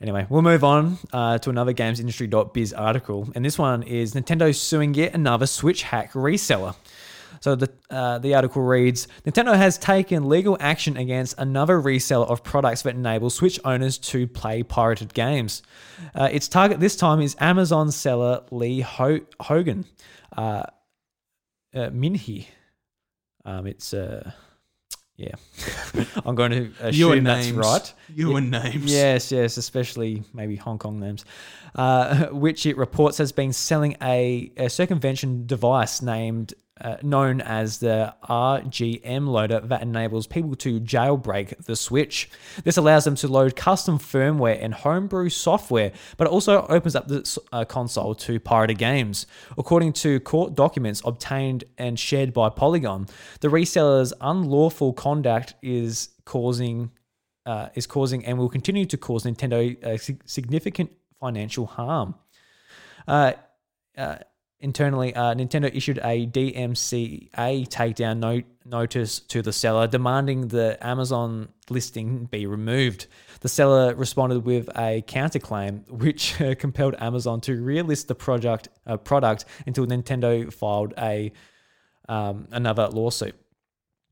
Anyway, we'll move on uh, to another gamesindustry.biz article, and this one is Nintendo suing yet another Switch hack reseller. So the uh, the article reads: Nintendo has taken legal action against another reseller of products that enable Switch owners to play pirated games. Uh, its target this time is Amazon seller Lee Ho- Hogan, uh, uh, Minhee. Um, it's uh, yeah. <laughs> I'm going to <laughs> assume and that's right. You and names. Yes, yes, especially maybe Hong Kong names, uh, <laughs> which it reports has been selling a, a circumvention device named uh, known as the RCM loader that enables people to jailbreak the Switch. This allows them to load custom firmware and homebrew software, but it also opens up the uh, console to pirated games. According to court documents obtained and shared by Polygon, the reseller's unlawful conduct is causing uh, is causing and will continue to cause Nintendo uh, sig- significant financial harm. Internally, uh, Nintendo issued a DMCA takedown note notice to the seller demanding the Amazon listing be removed. The seller responded with a counterclaim, which <laughs> uh, compelled Amazon to relist the product uh, product until Nintendo filed a um, another lawsuit.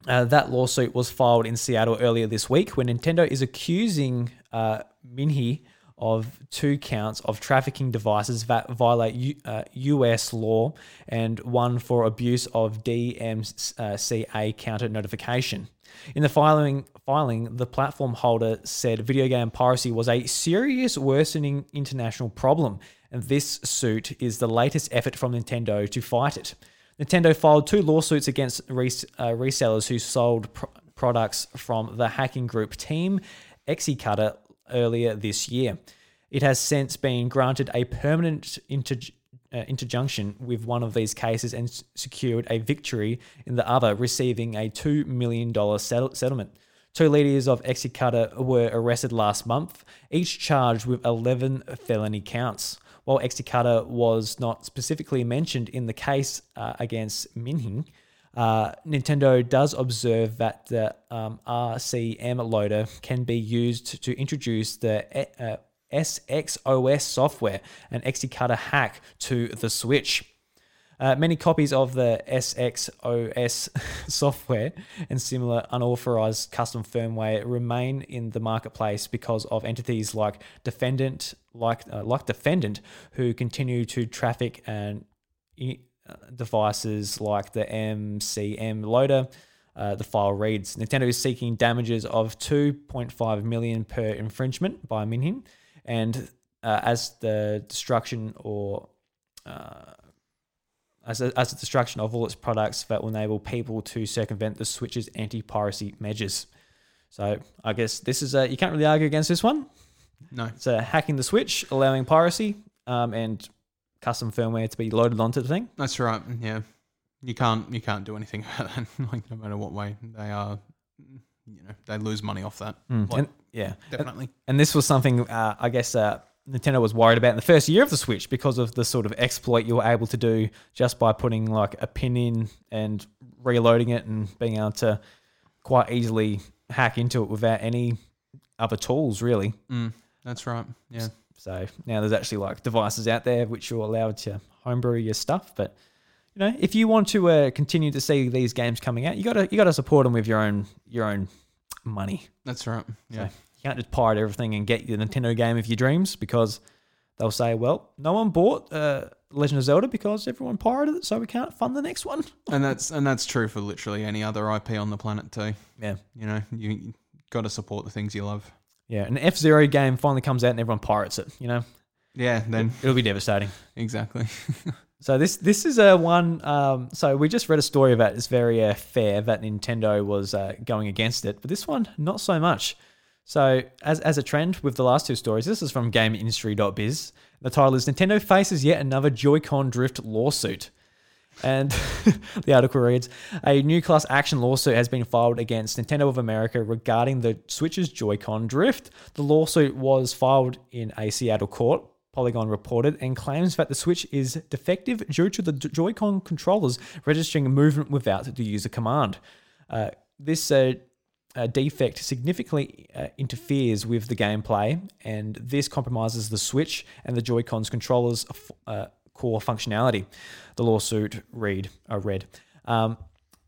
Uh, that lawsuit was filed in Seattle earlier this week, where Nintendo is accusing uh, Minhee of two counts of trafficking devices that violate U, uh, US law and one for abuse of DMCA counter notification. In the filing, filing, the platform holder said video game piracy was a serious worsening international problem, and this suit is the latest effort from Nintendo to fight it. Nintendo filed two lawsuits against res- uh, resellers who sold pr- products from the hacking group Team Xecuter earlier this year. It has since been granted a permanent inter- uh, interjunction with one of these cases and s- secured a victory in the other, receiving a $2 million settle- settlement. Two leaders of Xecuter were arrested last month, each charged with 11 felony counts. While Xecuter was not specifically mentioned in the case uh, against Minhing, uh, Nintendo does observe that the um, RCM loader can be used to introduce the uh, SXOS software, an Xecuter hack, to the Switch. Uh, many copies of the SXOS <laughs> software and similar unauthorized custom firmware remain in the marketplace because of entities like Defendant, like uh, like Defendant, who continue to traffic and devices like the RCM loader. Uh, the file reads: Nintendo is seeking damages of 2.5 million per infringement by Minhin, and uh, as the destruction or uh, as a, as a destruction of all its products that will enable people to circumvent the Switch's anti-piracy measures. So I guess this is a you can't really argue against this one. No. It's a hacking the Switch, allowing piracy, um, and custom firmware to be loaded onto the thing. That's right. Yeah, you can't you can't do anything <laughs> about that. like no matter what way they are, you know, they lose money off that. Like, and yeah, definitely. And this was something uh, I guess uh, Nintendo was worried about in the first year of the Switch because of the sort of exploit you were able to do just by putting like a pin in and reloading it and being able to quite easily hack into it without any other tools really. Mm, that's right. Yeah. So now there's actually like devices out there which you're allowed to homebrew your stuff. But you know, if you want to uh, continue to see these games coming out, you gotta you gotta support them with your own your own money. That's right. Yeah. You can't just pirate everything and get your Nintendo game of your dreams because they'll say, well, no one bought uh, Legend of Zelda because everyone pirated it, so we can't fund the next one. <laughs> and that's and that's true for literally any other IP on the planet too. Yeah. You know, you got to support the things you love. Yeah, an F Zero game finally comes out and everyone pirates it. You know, Yeah, then it'll be devastating. exactly. <laughs> So this this is a one. Um, so we just read a story about it's very uh, fair that Nintendo was uh, going against it, but this one not so much. So as as a trend with the last two stories, this is from GameIndustry.biz. The title is Nintendo faces yet another Joy-Con drift lawsuit. And <laughs> the article reads A new class action lawsuit has been filed against Nintendo of America regarding the Switch's Joy Con drift. The lawsuit was filed in a Seattle court, Polygon reported, and claims that the Switch is defective due to the Joy Con controllers registering movement without the user command. Uh, this uh, uh, defect significantly uh, interferes with the gameplay, and this compromises the Switch and the Joy-Con's controllers' uh, core functionality. The lawsuit read uh, read um,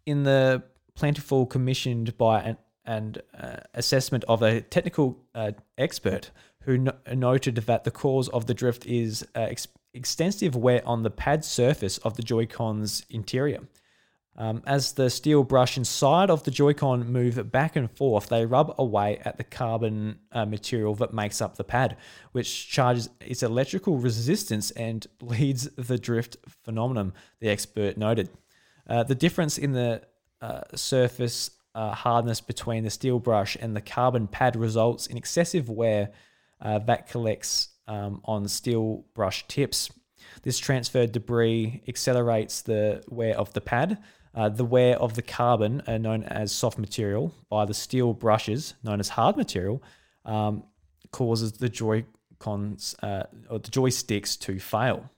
in the plentiful commissioned by an, an uh, assessment of a technical uh, expert who no- noted that the cause of the drift is uh, ex- extensive wear on the pad surface of the Joy-Con's interior. Um, as the steel brush inside of the Joy-Con move back and forth, they rub away at the carbon uh, material that makes up the pad, which charges its electrical resistance and <laughs> leads the drift phenomenon, the expert noted. Uh, the difference in the uh, surface uh, hardness between the steel brush and the carbon pad results in excessive wear uh, that collects um, on steel brush tips. This transferred debris accelerates the wear of the pad. Uh, the wear of the carbon, uh, known as soft material, by the steel brushes, known as hard material, um, causes the Joy-Cons uh, or the joysticks to fail.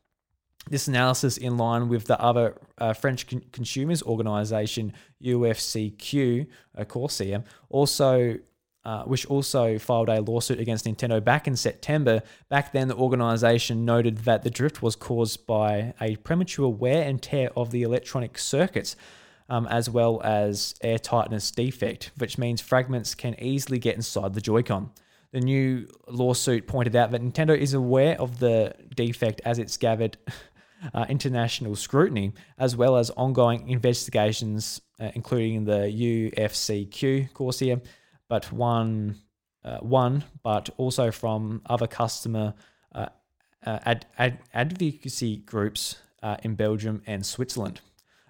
This analysis, in line with the other uh, French con- consumers organisation UFCQ, uh, Corsair, also uh, which also filed a lawsuit against Nintendo back in September. Back then, the organization noted that the drift was caused by a premature wear and tear of the electronic circuits, um, as well as air tightness defect, which means fragments can easily get inside the Joy-Con. The new lawsuit pointed out that Nintendo is aware of the defect as it's gathered <laughs> uh, international scrutiny, as well as ongoing investigations, uh, including the UFCQ Corsair, but one, uh, one, but also from other customer uh, uh, ad, ad, advocacy groups uh, in Belgium and Switzerland.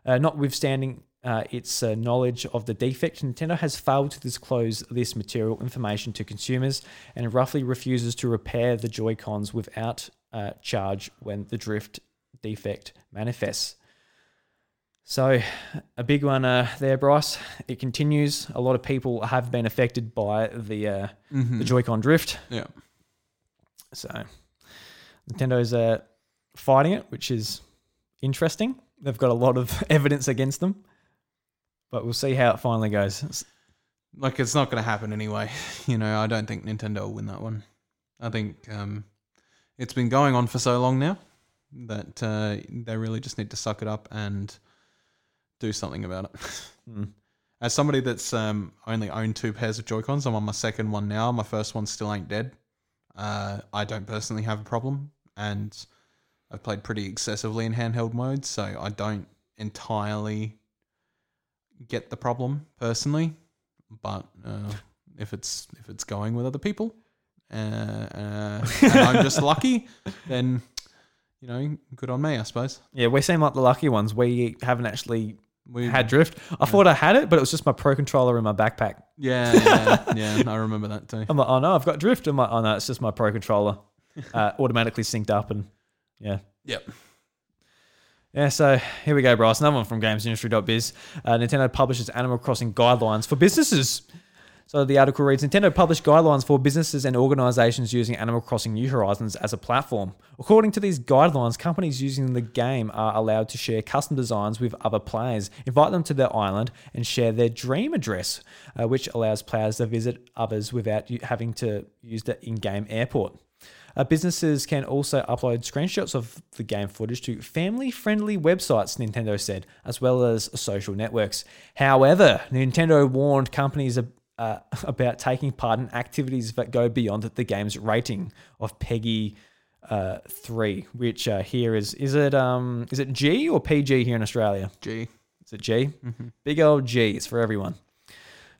Uh, notwithstanding uh, its knowledge of the defect, Nintendo has failed to disclose this material information to consumers and roughly refuses to repair the Joy Cons without charge when the drift defect manifests. So, a big one uh, there, Bryce. It continues. A lot of people have been affected by the uh, the Joy-Con drift. yeah. So, Nintendo's uh, fighting it, which is interesting. They've got a lot of <laughs> evidence against them, but we'll see how it finally goes. Like it's not going to happen anyway. <laughs> You know, I don't think Nintendo will win that one. I think um, it's been going on for so long now that uh, they really just need to suck it up and do something about it. <laughs> Mm. As somebody that's um, only owned two pairs of Joy Cons, I'm on my second one now. My first one still ain't dead. Uh, I don't personally have a problem, and I've played pretty excessively in handheld mode, so I don't entirely get the problem personally. But uh, if it's if it's going with other people, uh, uh, and I'm just <laughs> lucky, then you know, good on me, I suppose. yeah, we seem like the lucky ones. We haven't actually We had drift. I thought I had it, but it was just my Pro controller in my backpack. yeah, <laughs> yeah, yeah. I remember that too. I'm like, oh no, I've got drift. I'm like, oh no, it's just my Pro controller <laughs> uh, automatically synced up and yeah. Yep. Yeah, so here we go, Bryce. Another one from GamesIndustry.biz. Uh, Nintendo publishes Animal Crossing guidelines for businesses. So the article reads Nintendo published guidelines for businesses and organizations using Animal Crossing New Horizons as a platform. According to these guidelines, companies using the game are allowed to share custom designs with other players, invite them to their island, and share their dream address, uh, which allows players to visit others without having to use the in game airport. Uh, businesses can also upload screenshots of the game footage to family friendly websites, Nintendo said, as well as social networks. However, Nintendo warned companies uh, <laughs> about taking part in activities that go beyond the game's rating of PEGI uh, three, which uh, here is is it um is it G or PG here in Australia? G. Is it G? Big old G. It's for everyone.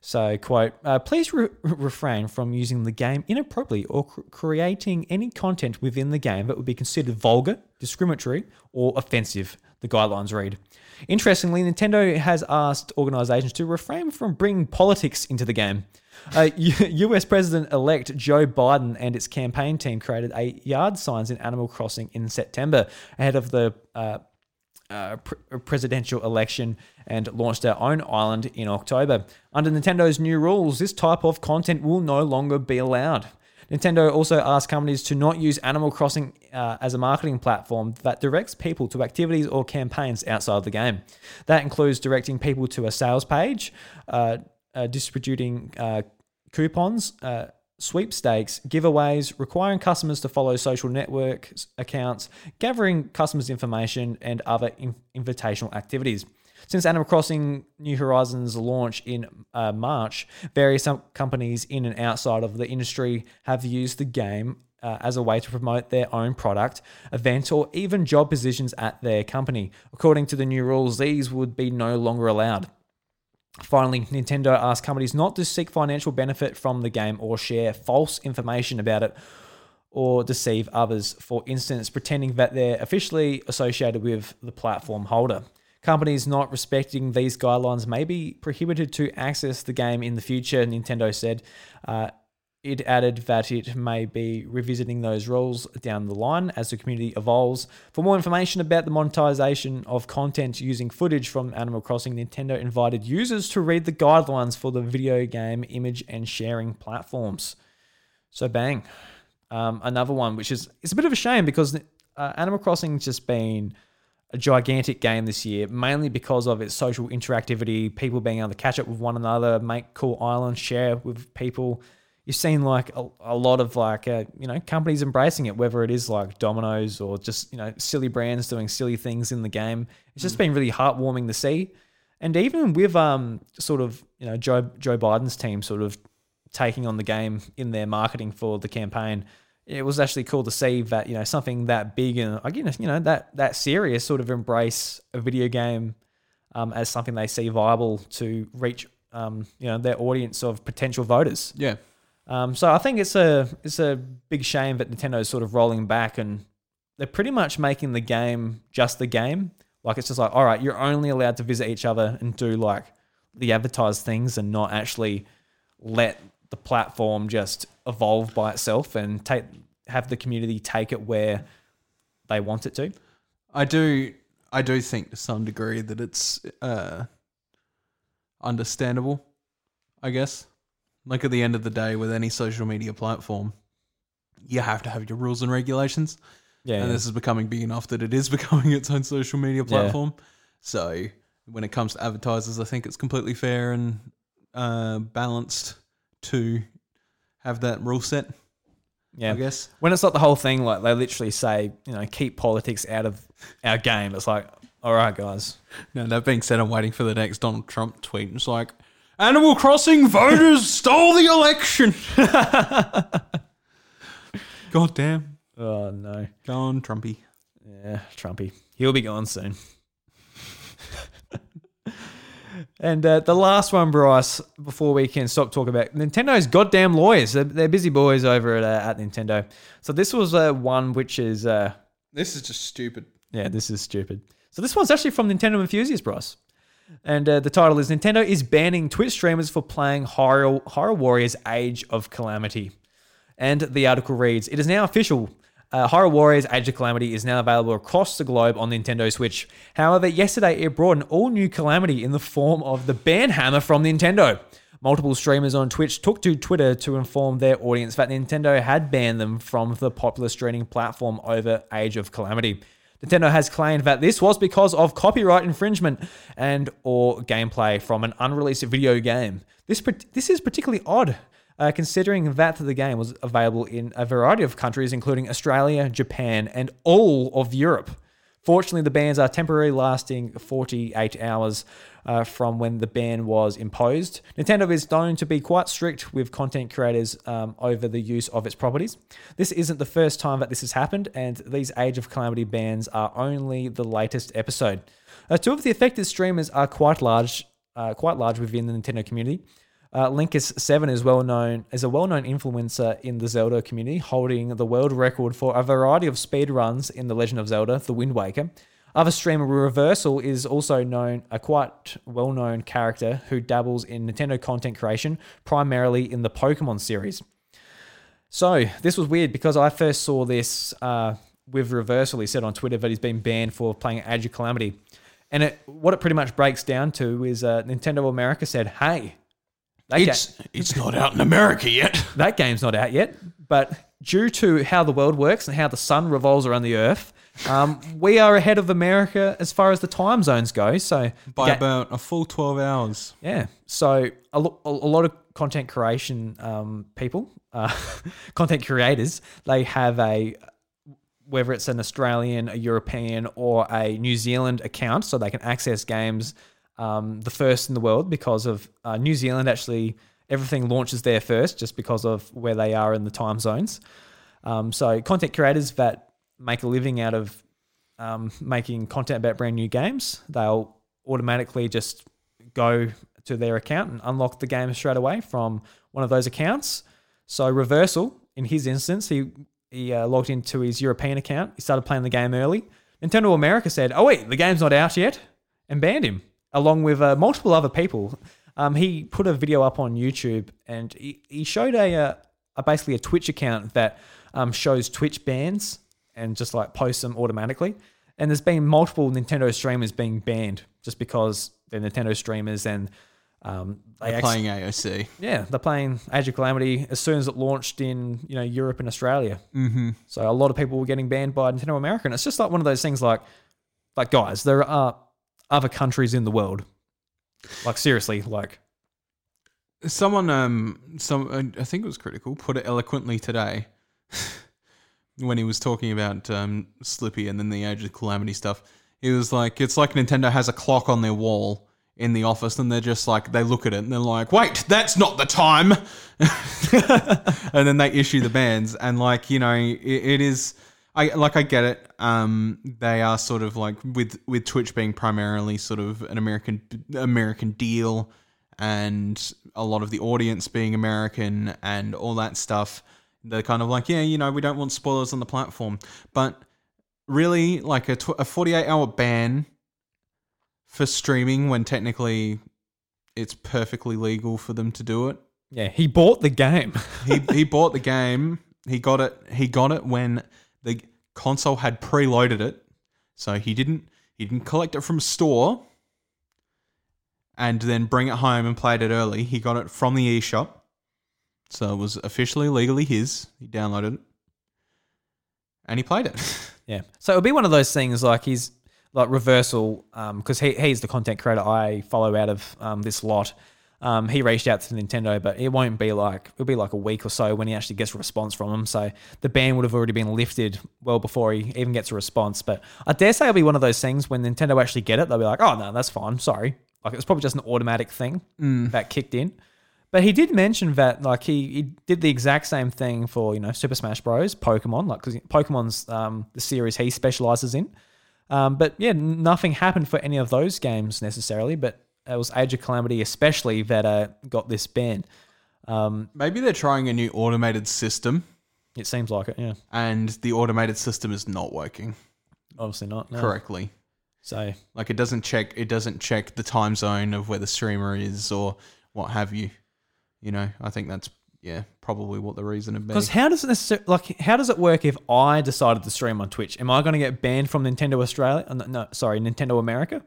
So, quote, uh, please re- refrain from using the game inappropriately or cr- creating any content within the game that would be considered vulgar, discriminatory, or offensive, the guidelines read. Interestingly, Nintendo has asked organizations to refrain from bringing politics into the game. Uh, <laughs> US President elect Joe Biden and its campaign team created a yard signs in Animal Crossing in September ahead of the uh, uh, pr- presidential election and launched our own island in October. Under Nintendo's new rules, this type of content will no longer be allowed. Nintendo also asked companies to not use Animal Crossing uh, as a marketing platform that directs people to activities or campaigns outside of the game. That includes directing people to a sales page, uh, uh, distributing uh, coupons, uh, sweepstakes, giveaways, requiring customers to follow social network accounts, gathering customers' information, and other in- invitational activities. Since Animal Crossing New Horizons launch in uh, March, various companies in and outside of the industry have used the game uh, as a way to promote their own product, event, or even job positions at their company. According to the new rules, these would be no longer allowed. Finally, Nintendo asked companies not to seek financial benefit from the game or share false information about it or deceive others, for instance, pretending that they're officially associated with the platform holder. Companies not respecting these guidelines may be prohibited to access the game in the future, Nintendo said. Uh, it added that it may be revisiting those rules down the line as the community evolves. For more information about the monetization of content using footage from Animal Crossing, Nintendo invited users to read the guidelines for the video game image and sharing platforms. So, bang. Um, another one, which is it's a bit of a shame because uh, Animal Crossing's just been a gigantic game this year, mainly because of its social interactivity, people being able to catch up with one another, make cool islands, share with people. You've seen like a, a lot of like uh, you know companies embracing it whether it is like dominoes or just you know silly brands doing silly things in the game. It's just been really heartwarming to see. And even with um sort of you know joe joe biden's team sort of taking on the game in their marketing for the campaign it was actually cool to see that you know something that big and again you know that that serious sort of embrace a video game um, as something they see viable to reach um, you know their audience of potential voters Yeah. um, so I think it's a it's a big shame that Nintendo's sort of rolling back and they're pretty much making the game just the game. Like it's just like, all right, you're only allowed to visit each other and do like the advertised things and not actually let the platform just evolve by itself and take have the community take it where they want it to. I do I do think to some degree that it's uh understandable, I guess. Like at the end of the day with any social media platform, you have to have your rules and regulations. Yeah. And this is becoming big enough that it is <laughs> becoming its own social media platform. So when it comes to advertisers, I think it's completely fair and uh, balanced to have that rule set. yeah. I guess. When it's not the whole thing, like they literally say, you know, keep politics out of our game. It's like, all right, guys. Now that being said, I'm waiting for the next Donald Trump tweet. It's like, Animal Crossing voters <laughs> stole the election. God damn. Oh no. Go on, Trumpy. Yeah, Trumpy. He'll be gone soon. And uh, the last one, Bryce, before we can stop talking about Nintendo's goddamn lawyers. They're, they're busy boys over at, uh, at Nintendo. So this was uh, one which is, uh, This is just stupid. yeah, this is stupid. So this one's actually from Nintendo Enthusiast, Bryce. And uh, the title is Nintendo is banning Twitch streamers for playing Hyrule, Hyrule Warriors Age of Calamity. And the article reads It is now official. Uh, Hyrule Warriors Age of Calamity is now available across the globe on Nintendo Switch. However, yesterday it brought an all new calamity in the form of the Banhammer from Nintendo. Multiple streamers on Twitch took to Twitter to inform their audience that Nintendo had banned them from the popular streaming platform over Age of Calamity. Nintendo has claimed that this was because of copyright infringement and or gameplay from an unreleased video game. This this is particularly odd, uh, considering that the game was available in a variety of countries, including Australia, Japan, and all of Europe. Fortunately, the bans are temporarily lasting 48 hours. uh, from when the ban was imposed. Nintendo is known to be quite strict with content creators um, over the use of its properties. This isn't the first time that this has happened, and these Age of Calamity bans are only the latest episode. Uh, two of the affected streamers are quite large, uh, quite large within the Nintendo community. Uh, Linkus Seven is well known as a well-known influencer in the Zelda community, holding the world record for a variety of speed runs in The Legend of Zelda: The Wind Waker. Other streamer Reversal is also known a quite well-known character who dabbles in Nintendo content creation, primarily in the Pokemon series. So this was weird because I first saw this uh, with Reversal. He said on Twitter that he's been banned for playing Age of Calamity, and it, what it pretty much breaks down to is uh, Nintendo America said, "Hey, that, ga- It's it's not out in America yet. <laughs> that game's not out yet, but due to how the world works and how the sun revolves around the Earth, um, we are ahead of America as far as the time zones go. So By ga- about a full twelve hours. yeah. So a, lo- a lot of content creation um, people, uh, <laughs> content creators, they have a whether it's an Australian, a European, or a New Zealand account, so they can access games um, the first in the world because of uh, New Zealand. Actually, everything launches there first, just because of where they are in the time zones. Um, so content creators that make a living out of um, making content about brand new games, they'll automatically just go to their account and unlock the game straight away from one of those accounts. So reversal, in his instance, he he uh, logged into his European account. He started playing the game early. Nintendo America said, "Oh wait, the game's not out yet," and banned him, along with uh, multiple other people. Um, he put a video up on YouTube, and he, he showed a, uh, a basically a Twitch account that um, shows Twitch bans and just like posts them automatically. And there's been multiple Nintendo streamers being banned just because they're Nintendo streamers and um, they They're act- playing AOC. yeah, they're playing Age of Calamity as soon as it launched in you know Europe and Australia. Mm-hmm. So a lot of people were getting banned by Nintendo America, and it's just like one of those things. Like, like guys, there are other countries in the world. Like seriously, like Someone, um, some I think it was Critikal, put it eloquently today <laughs> when he was talking about um, Slippi and then the Age of Calamity stuff. He was like, it's like Nintendo has a clock on their wall in the office, and they're just like, they look at it and they're like, wait, that's not the time. <laughs> and then they issue the bans, and like you know, it, it is. I like I get it. Um, they are sort of like with with Twitch being primarily sort of an American American deal, and a lot of the audience being American and all that stuff. They're kind of like, yeah, you know, we don't want spoilers on the platform, but really, like a tw- a forty eight hour ban for streaming when technically it's perfectly legal for them to do it yeah, he bought the game. he he <laughs> bought the game. He got it. He got it when the console had preloaded it. So he didn't he didn't collect it from a store and then bring it home and played it early. He got it from the eShop. So it was officially legally his. He downloaded it. And he played it. <laughs> Yeah. So it'll be one of those things like he's like reversal because he, he's the content creator I follow out of um, this lot. Um, he reached out to Nintendo, but it won't be like it'll be like a week or so when he actually gets a response from them. So the ban would have already been lifted well before he even gets a response. But I dare say it'll be one of those things when Nintendo actually get it, they'll be like, "Oh no, that's fine. Sorry." Like it's probably just an automatic thing that kicked in. But he did mention that like he, he did the exact same thing for you know Super Smash Bros, Pokemon, like because Pokemon's um, the series he specializes in. Um, but yeah, nothing happened for any of those games necessarily. But it was Age of Calamity especially that uh, got this ban. Um, Maybe they're trying a new automated system it seems like it, yeah. and the automated system is not working Obviously not. no. correctly. So Like it doesn't check it doesn't check the time zone of where the streamer is or what have you. You know, I think that's yeah, probably what the reason would be. Because how does it like how does it work if I decided to stream on Twitch? Am I going to get banned from Nintendo Australia? Uh, No, no, sorry, Nintendo America.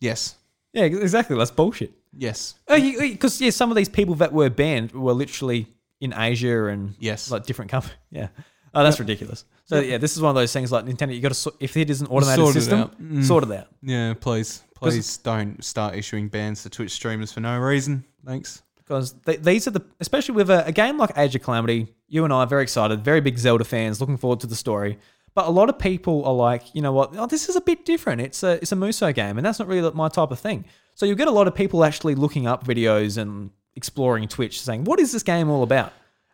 Yes. Yeah, exactly. That's bullshit. Yes. Because yeah, some of these people that were banned were literally in Asia and Yes. like different companies. <laughs> Yeah. Oh, that's ridiculous. So yeah, this is one of those things like Nintendo. You got to if it is an automated Sort it system, out. Mm. sort it out. Yeah, please. Please don't start issuing bans to Twitch streamers for no reason. Thanks. because th- these are the especially with a, a game like Age of Calamity. You and I are very excited, very big Zelda fans, looking forward to the story. But a lot of people are like, you know what? Oh, this is a bit different. It's a it's a Musou game, and that's not really my type of thing. So you'll get a lot of people actually looking up videos and exploring Twitch saying, what is this game all about?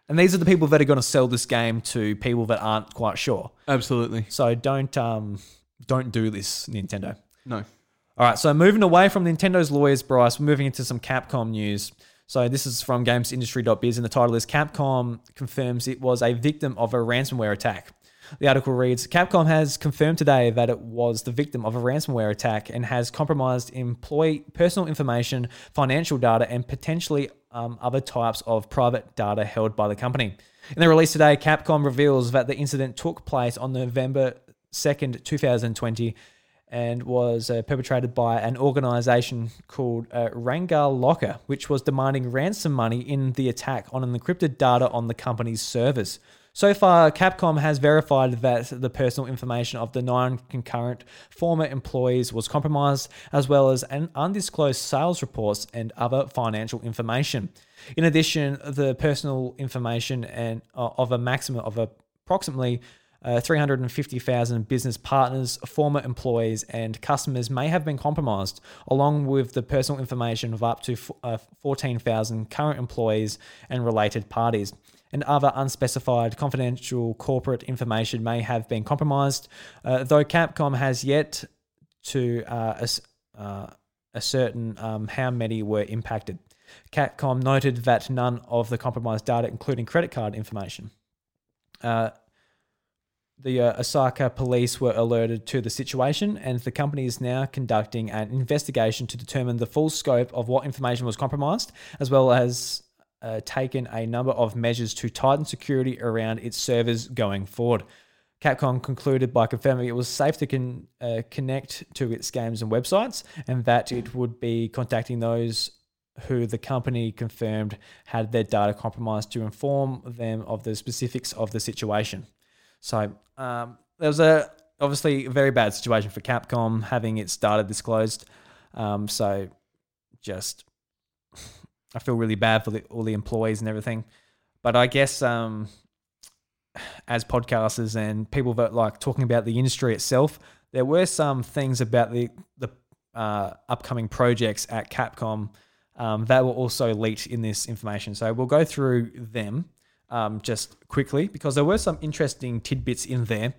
And these are the people that are going to sell this game to people that aren't quite sure. Absolutely. So don't um, don't do this, Nintendo. No. All right, so moving away from Nintendo's lawyers, Bryce, we're moving into some Capcom news. So this is from GamesIndustry.biz, and the title is Capcom confirms it was a victim of a ransomware attack. The article reads Capcom has confirmed today that it was the victim of a ransomware attack and has compromised employee personal information, financial data, and potentially um, other types of private data held by the company. In the release today, Capcom reveals that the incident took place on November 2nd, 2020, and was uh, perpetrated by an organization called uh, Rangar Locker, which was demanding ransom money in the attack on an encrypted data on the company's servers. So far, Capcom has verified that the personal information of the nine concurrent former employees was compromised, as well as an undisclosed sales reports and other financial information. In addition, the personal information and uh, of a maximum of approximately uh, 350,000 business partners, former employees, and customers may have been compromised, along with the personal information of up to uh, 14,000 current employees and related parties. And other unspecified confidential corporate information may have been compromised, uh, though Capcom has yet to uh, ass- uh, ascertain um, how many were impacted. Capcom noted that none of the compromised data, including credit card information, uh, the uh, Osaka police were alerted to the situation, and the company is now conducting an investigation to determine the full scope of what information was compromised, as well as uh, taken a number of measures to tighten security around its servers going forward. Capcom concluded by confirming it was safe to con- uh, connect to its games and websites, and that it would be contacting those who the company confirmed had their data compromised to inform them of the specifics of the situation. So um, there was a obviously a very bad situation for Capcom having its data disclosed. Um, so just I feel really bad for the, all the employees and everything. But I guess um, as podcasters and people that like talking about the industry itself, there were some things about the the uh, upcoming projects at Capcom um, that were also leaked in this information. So we'll go through them um, just quickly because there were some interesting tidbits in there.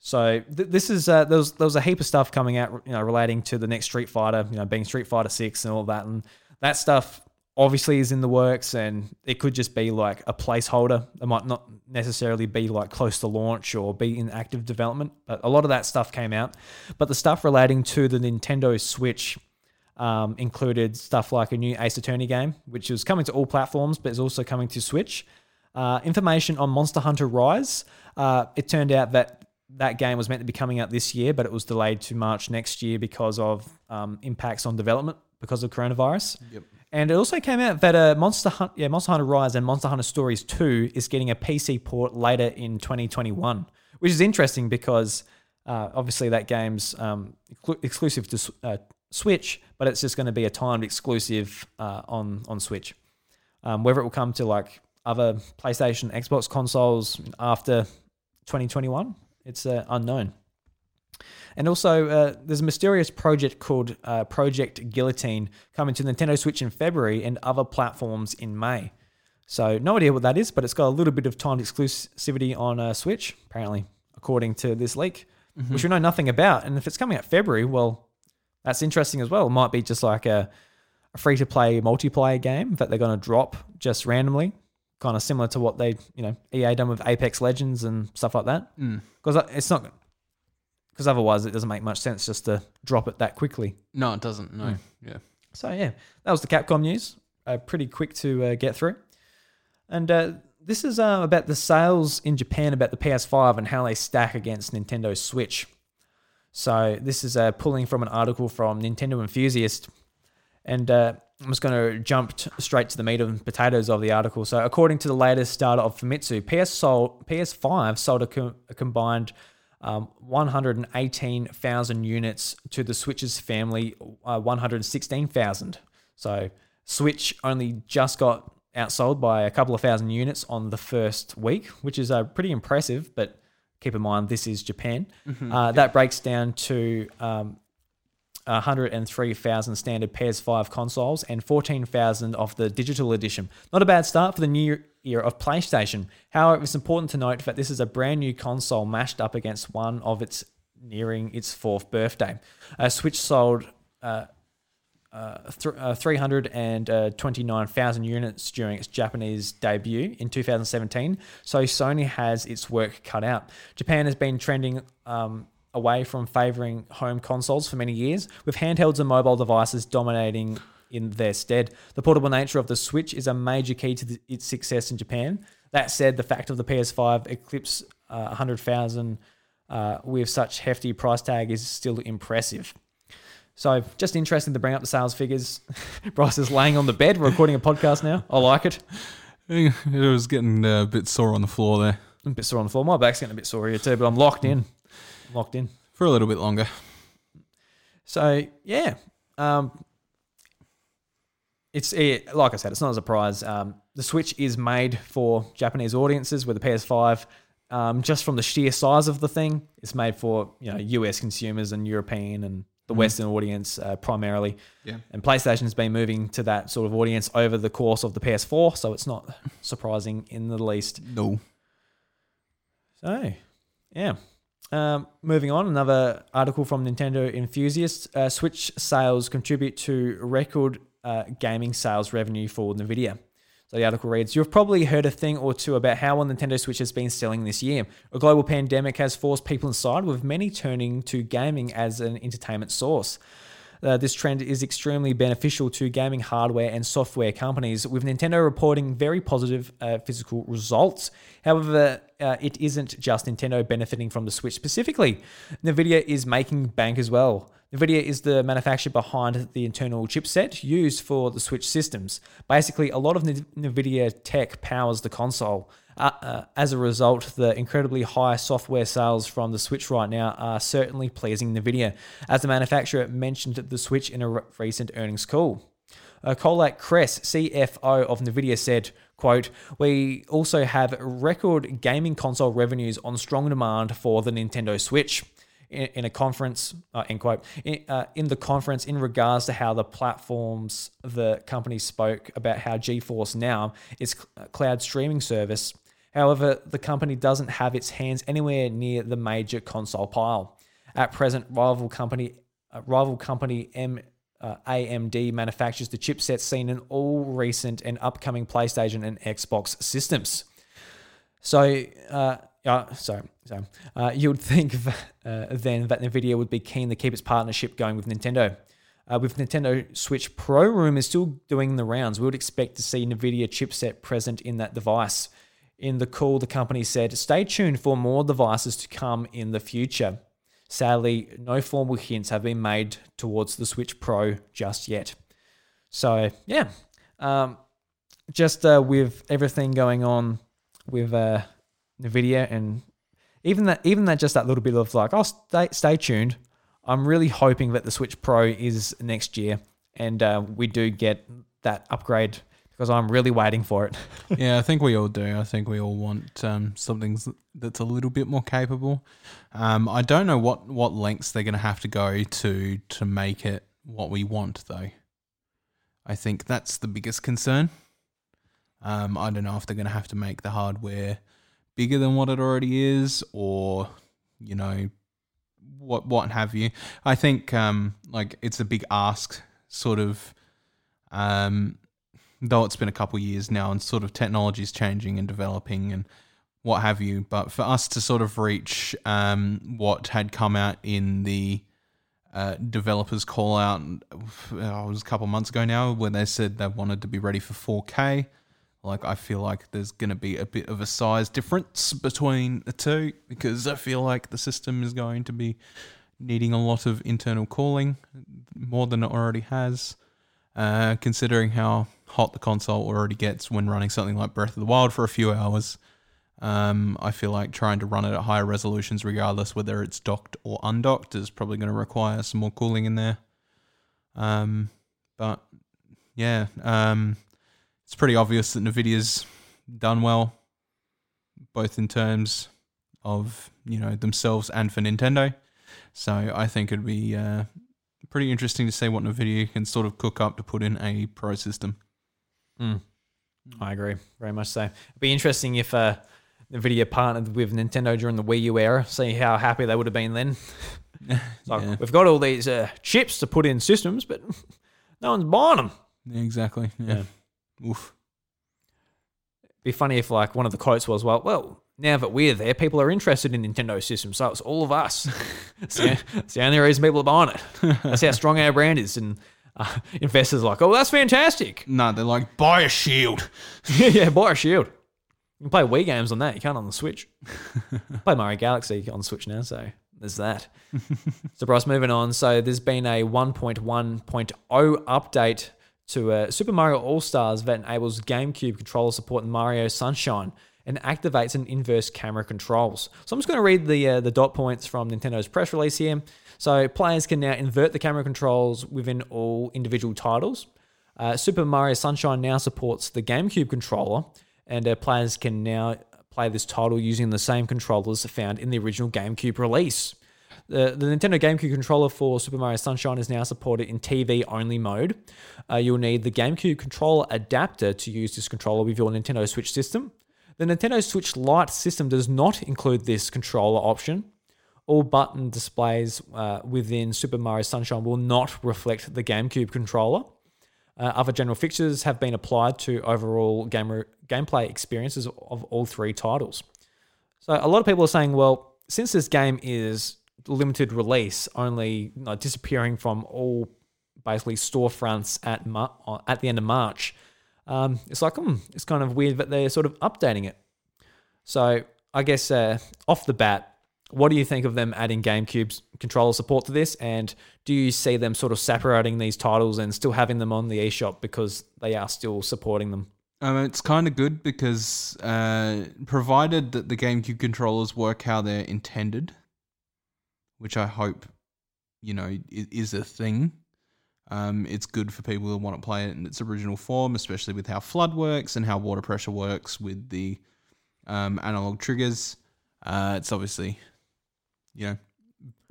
So th- this is uh, there was there was a heap of stuff coming out, you know, relating to the next Street Fighter, you know, being Street Fighter Six and all that, and that stuff obviously is in the works, and it could just be like a placeholder. It might not necessarily be like close to launch or be in active development, but a lot of that stuff came out. But the stuff relating to the Nintendo Switch um, included stuff like a new Ace Attorney game, which is coming to all platforms, but is also coming to Switch. Uh, information on Monster Hunter Rise. Uh, it turned out that that game was meant to be coming out this year, but it was delayed to March next year because of um, impacts on development because of coronavirus. Yep. And it also came out that uh, Monster Hunt, yeah, Monster Hunter Rise and Monster Hunter Stories 2 is getting a PC port later in 2021, which is interesting because uh, obviously that game's um, exclusive to uh, Switch, but it's just going to be a timed exclusive uh, on on Switch. Um, whether it will come to like other PlayStation, Xbox consoles after 2021, it's uh, unknown. And also, uh, there's a mysterious project called uh, Project Guillotine coming to Nintendo Switch in February and other platforms in May. So, no idea what that is, but it's got a little bit of timed exclusivity on uh, Switch, apparently, according to this leak, which we know nothing about. And if it's coming out February, well, that's interesting as well. It might be just like a, a free to play multiplayer game that they're going to drop just randomly, kind of similar to what they, you know, EA done with Apex Legends and stuff like that. Because it's not, because otherwise it doesn't make much sense just to drop it that quickly. No, it doesn't. No. Hmm. Yeah. So yeah, that was the Capcom news. Uh, pretty quick to uh, get through, and uh, this is uh, about the sales in Japan about the PS5 and how they stack against Nintendo Switch. So this is uh, pulling from an article from Nintendo Enthusiast, and uh, I'm just going to jump t- straight to the meat and potatoes of the article. So according to the latest data of Famitsu, PS sold, PS5 sold a, co- a combined um, 118,000 units to the Switch's family, uh, 116,000. So Switch only just got outsold by a couple of thousand units on the first week, which is uh, pretty impressive. But keep in mind, this is Japan. Uh, that breaks down to um, 103,000 standard PS5 consoles and 14,000 of the digital edition. Not a bad start for the new era of PlayStation. However, it's important to note that this is a brand new console mashed up against one of its nearing its fourth birthday. A Switch sold uh, uh, th- uh, 329,000 units during its Japanese debut in 2017. So Sony has its work cut out. Japan has been trending um, away from favoring home consoles for many years, with handhelds and mobile devices dominating in their stead. The portable nature of the Switch is a major key to the, its success in Japan. That said, the fact of the PS5 eclipse uh, 100,000 uh, with such hefty price tag is still impressive. So, just interesting to bring up the sales figures. <laughs> Bryce is laying on the bed. We're recording a podcast now. I like it. It was getting uh, a bit sore on the floor there I'm a bit sore on the floor. My back's getting a bit sore here too, but I'm locked in. Locked in. for a little bit longer. So yeah, um, it's it, like I said, it's not a surprise. Um, the Switch is made for Japanese audiences, with the PS5, um, just from the sheer size of the thing, it's made for you know US consumers and European and the Western audience uh, primarily. Yeah. And PlayStation has been moving to that sort of audience over the course of the PS4, so it's not surprising in the least. No. So, yeah. Um, moving on, another article from Nintendo Enthusiasts. Uh, Switch sales contribute to record uh, gaming sales revenue for NVIDIA. So the article reads You've probably heard a thing or two about how well Nintendo Switch has been selling this year. A global pandemic has forced people inside, with many turning to gaming as an entertainment source. Uh, this trend is extremely beneficial to gaming hardware and software companies, with Nintendo reporting very positive uh, physical results. However, uh, it isn't just Nintendo benefiting from the Switch specifically. Nvidia is making bank as well. Nvidia is the manufacturer behind the internal chipset used for the Switch systems. Basically, a lot of Nvidia tech powers the console. Uh, uh, as a result, the incredibly high software sales from the Switch right now are certainly pleasing Nvidia, as the manufacturer mentioned the Switch in a re- recent earnings call. Uh, Kolak CFO of NVIDIA, said, quote, We also have record gaming console revenues on strong demand for the Nintendo Switch. In, a conference, uh, end quote, in, uh, in the conference in regards to how the platforms the company spoke about how GeForce Now is cl- cloud streaming service. However, the company doesn't have its hands anywhere near the major console pile. At present, rival company uh, rival company M uh, AMD manufactures the chipsets seen in all recent and upcoming PlayStation and Xbox systems. So, uh, uh, sorry, sorry. Uh, you would think <laughs> uh, then that Nvidia would be keen to keep its partnership going with Nintendo. Uh, with Nintendo Switch Pro Room is still doing the rounds, we would expect to see Nvidia chipset present in that device. In the call, the company said, "Stay tuned for more devices to come in the future." Sadly, no formal hints have been made towards the Switch Pro just yet. So, yeah, um, just uh, with everything going on with uh, Nvidia and even that, even that, just that little bit of like, oh, stay, stay tuned. I'm really hoping that the Switch Pro is next year and uh, we do get that upgrade because I'm really waiting for it. <laughs> yeah, I think we all do. I think we all want um, something that's a little bit more capable. Um, I don't know what, what lengths they're going to have to go to to make it what we want, though. I think that's the biggest concern. Um, I don't know if they're going to have to make the hardware bigger than what it already is, or you know, what what have you. I think um, like it's a big ask, sort of. Um, though it's been a couple years now and sort of technology is changing and developing and what have you. But for us to sort of reach um, what had come out in the uh, developers call out, uh, it was a couple months ago now, when they said they wanted to be ready for 4K. Like, I feel like there's going to be a bit of a size difference between the two because I feel like the system is going to be needing a lot of internal cooling more than it already has. Uh, considering how hot the console already gets when running something like Breath of the Wild for a few hours, um, I feel like trying to run it at higher resolutions, regardless whether it's docked or undocked, is probably going to require some more cooling in there. Um, but yeah, um, it's pretty obvious that Nvidia's done well, both in terms of you know themselves and for Nintendo. So I think it'd be uh, pretty interesting to see what Nvidia can sort of cook up to put in a pro system. I agree, very much so. It'd be interesting if uh, Nvidia partnered with Nintendo during the Wii U era. See how happy they would have been then. <laughs> It's like Yeah. we've got all these uh, chips to put in systems, but <laughs> no one's buying them. Yeah, exactly. Yeah. Oof. be funny if like one of the quotes was, "Well, well, now that we're there, people are interested in Nintendo systems, so it's all of us. <laughs> it's, the, it's the only reason people are buying it. That's how strong our brand is." And uh, <laughs> investors are like, "Oh, that's fantastic. No, they're like buy a shield. <laughs> yeah, buy a shield. You can play Wii games on that. You can't on the Switch. play Mario Galaxy on Switch now, so there's that. so, Bryce, moving on. So, there's been a 1.1.0 update to uh, Super Mario All Stars that enables GameCube controller support in Mario Sunshine and activates an inverse camera controls. So, I'm just going to read the uh, the dot points from Nintendo's press release here. So, players can now invert the camera controls within all individual titles. Uh, Super Mario Sunshine now supports the GameCube controller, and uh, players can now play this title using the same controllers found in the original GameCube release. The, the Nintendo GameCube controller for Super Mario Sunshine is now supported in TV only mode. Uh, you'll need the GameCube controller adapter to use this controller with your Nintendo Switch system. The Nintendo Switch Lite system does not include this controller option. All button displays uh, within Super Mario Sunshine will not reflect the GameCube controller. Uh, other general fixtures have been applied to overall gamer, gameplay experiences of all three titles. So a lot of people are saying, well, since this game is limited release, only disappearing from all basically storefronts at Mar- uh, at the end of March, um, it's like, hmm, it's kind of weird that they're sort of updating it. So I guess uh, off the bat, what do you think of them adding GameCube's controller support to this? And do you see them sort of separating these titles and still having them on the eShop because they are still supporting them? Um, it's kind of good because uh, provided that the GameCube controllers work how they're intended, which I hope, you know, is a thing. Um, it's good for people who want to play it in its original form, especially with how FLUDD works and how water pressure works with the um, analog triggers. Uh, it's obviously, you know,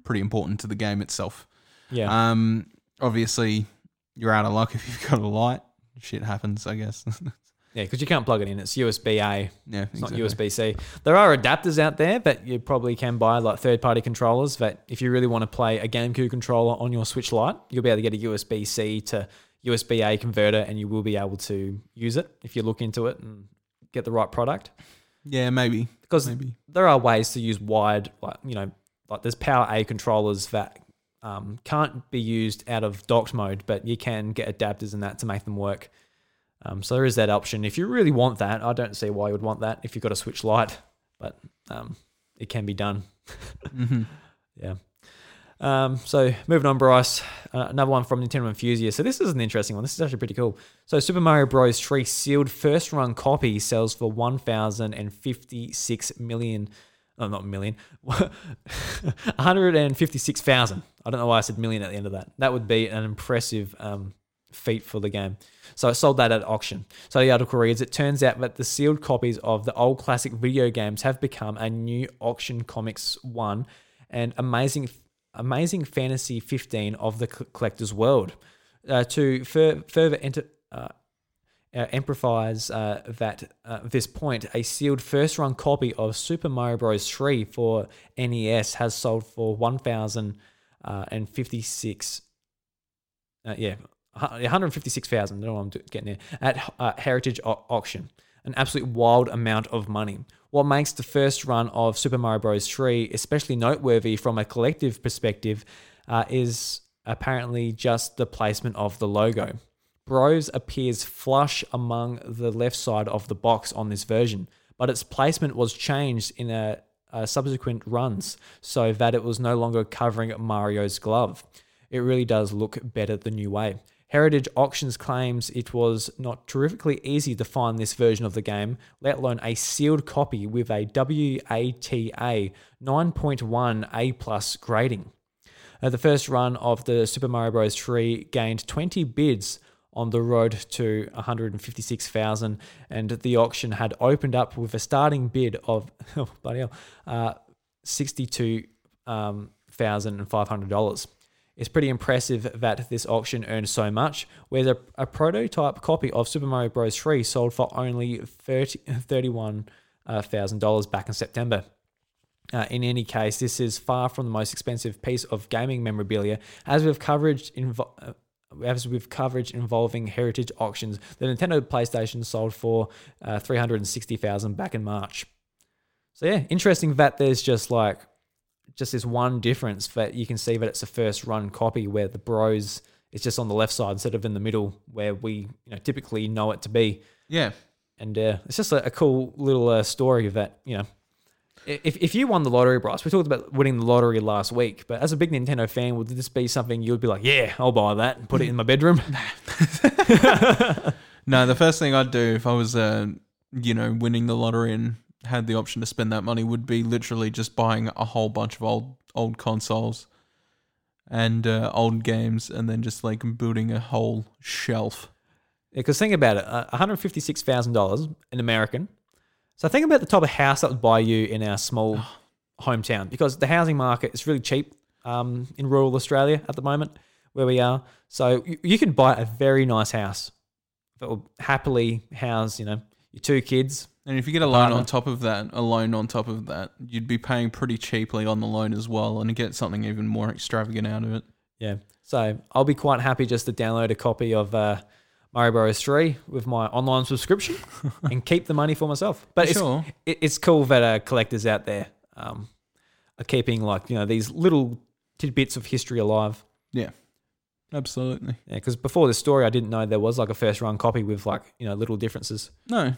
pretty important to the game itself. Yeah. Um, obviously, you're out of luck if you've got a Lite. Shit happens, I guess. <laughs> yeah, because you can't plug it in. It's USB A. yeah, It's not USB C. There are adapters out there that you probably can buy, like third party controllers. That if you really want to play a GameCube controller on your Switch Lite, you'll be able to get a USB C to USB A converter, and you will be able to use it if you look into it and get the right product. Yeah, maybe. Because Maybe. there are ways to use wired, like you know, like there's Power A controllers that um, can't be used out of docked mode, but you can get adapters and that to make them work. Um, so there is that option. If you really want that, I don't see why you would want that if you've got a Switch Lite, but um, it can be done. <laughs> Yeah. Um, so moving on, Bryce. Uh, another one from Nintendo Enthusiast. So this is an interesting one. This is actually pretty cool. So Super Mario Bros. 3 sealed first run copy sells for 1,056 million. Oh, not million. <laughs> 156,000. I don't know why I said million at the end of that. That would be an impressive um, feat for the game. So it sold that at auction. So the article reads It turns out that the sealed copies of the old classic video games have become a new auction comics one and amazing amazing fantasy 15 of the collector's world. Uh, to fur- further enter, uh, uh, amplifies uh, that uh, this point, a sealed first run copy of Super Mario Bros. 3 for NES has sold for 1,056. Uh, yeah, 156,000. I don't know what I'm getting there. At uh, Heritage Au- Auction. An absolute wild amount of money. What makes the first run of Super Mario Bros. 3 especially noteworthy from a collective perspective uh, is apparently just the placement of the logo. Bros appears flush among the left side of the box on this version, but its placement was changed in a, a subsequent runs so that it was no longer covering Mario's glove. It really does look better the new way. Heritage Auctions claims it was not terrifically easy to find this version of the game, let alone a sealed copy with a WATA 9.1 A plus grading. Uh, the first run of the Super Mario Bros. 3 gained 20 bids on the road to 156,000, and the auction had opened up with a starting bid of <laughs> oh, bloody hell, uh, $62,500. It's pretty impressive that this auction earned so much, where a, a prototype copy of Super Mario Bros. 3 sold for only 30, $31,000 back in September. Uh, in any case, this is far from the most expensive piece of gaming memorabilia, as with coverage invo- uh, as with coverage involving heritage auctions. The Nintendo PlayStation sold for uh, three hundred and sixty thousand back in March. So yeah, interesting that there's just like just this one difference that you can see that it's a first run copy where the Bros is just on the left side instead of in the middle where we you know typically know it to be. Yeah. And uh, it's just a, a cool little uh, story that, you know, if, if you won the lottery, Bryce, we talked about winning the lottery last week, but as a big Nintendo fan, would this be something you would be like, yeah, I'll buy that and put it in my bedroom? <laughs> <laughs> No, the first thing I'd do if I was, uh, you know, winning the lottery and had the option to spend that money would be literally just buying a whole bunch of old old consoles and uh, old games, and then just like building a whole shelf. Because think about it, uh, $156,000 in American. So think about the type of house that would buy you in our small <sighs> hometown because the housing market is really cheap um, in rural Australia at the moment where we are. So you, you can buy a very nice house that will happily house, you know, your two kids. And if you get a loan on top of that, a loan on top of that, you'd be paying pretty cheaply on the loan as well, and get something even more extravagant out of it. Yeah. So I'll be quite happy just to download a copy of uh, Mario Bros. 3 with my online subscription <laughs> and keep the money for myself. But it's, Sure. it, it's cool that uh, collectors out there um, are keeping like, you know, these little tidbits of history alive. Yeah, absolutely. Yeah, because before this story, I didn't know there was like a first run copy with like, you know, little differences. No,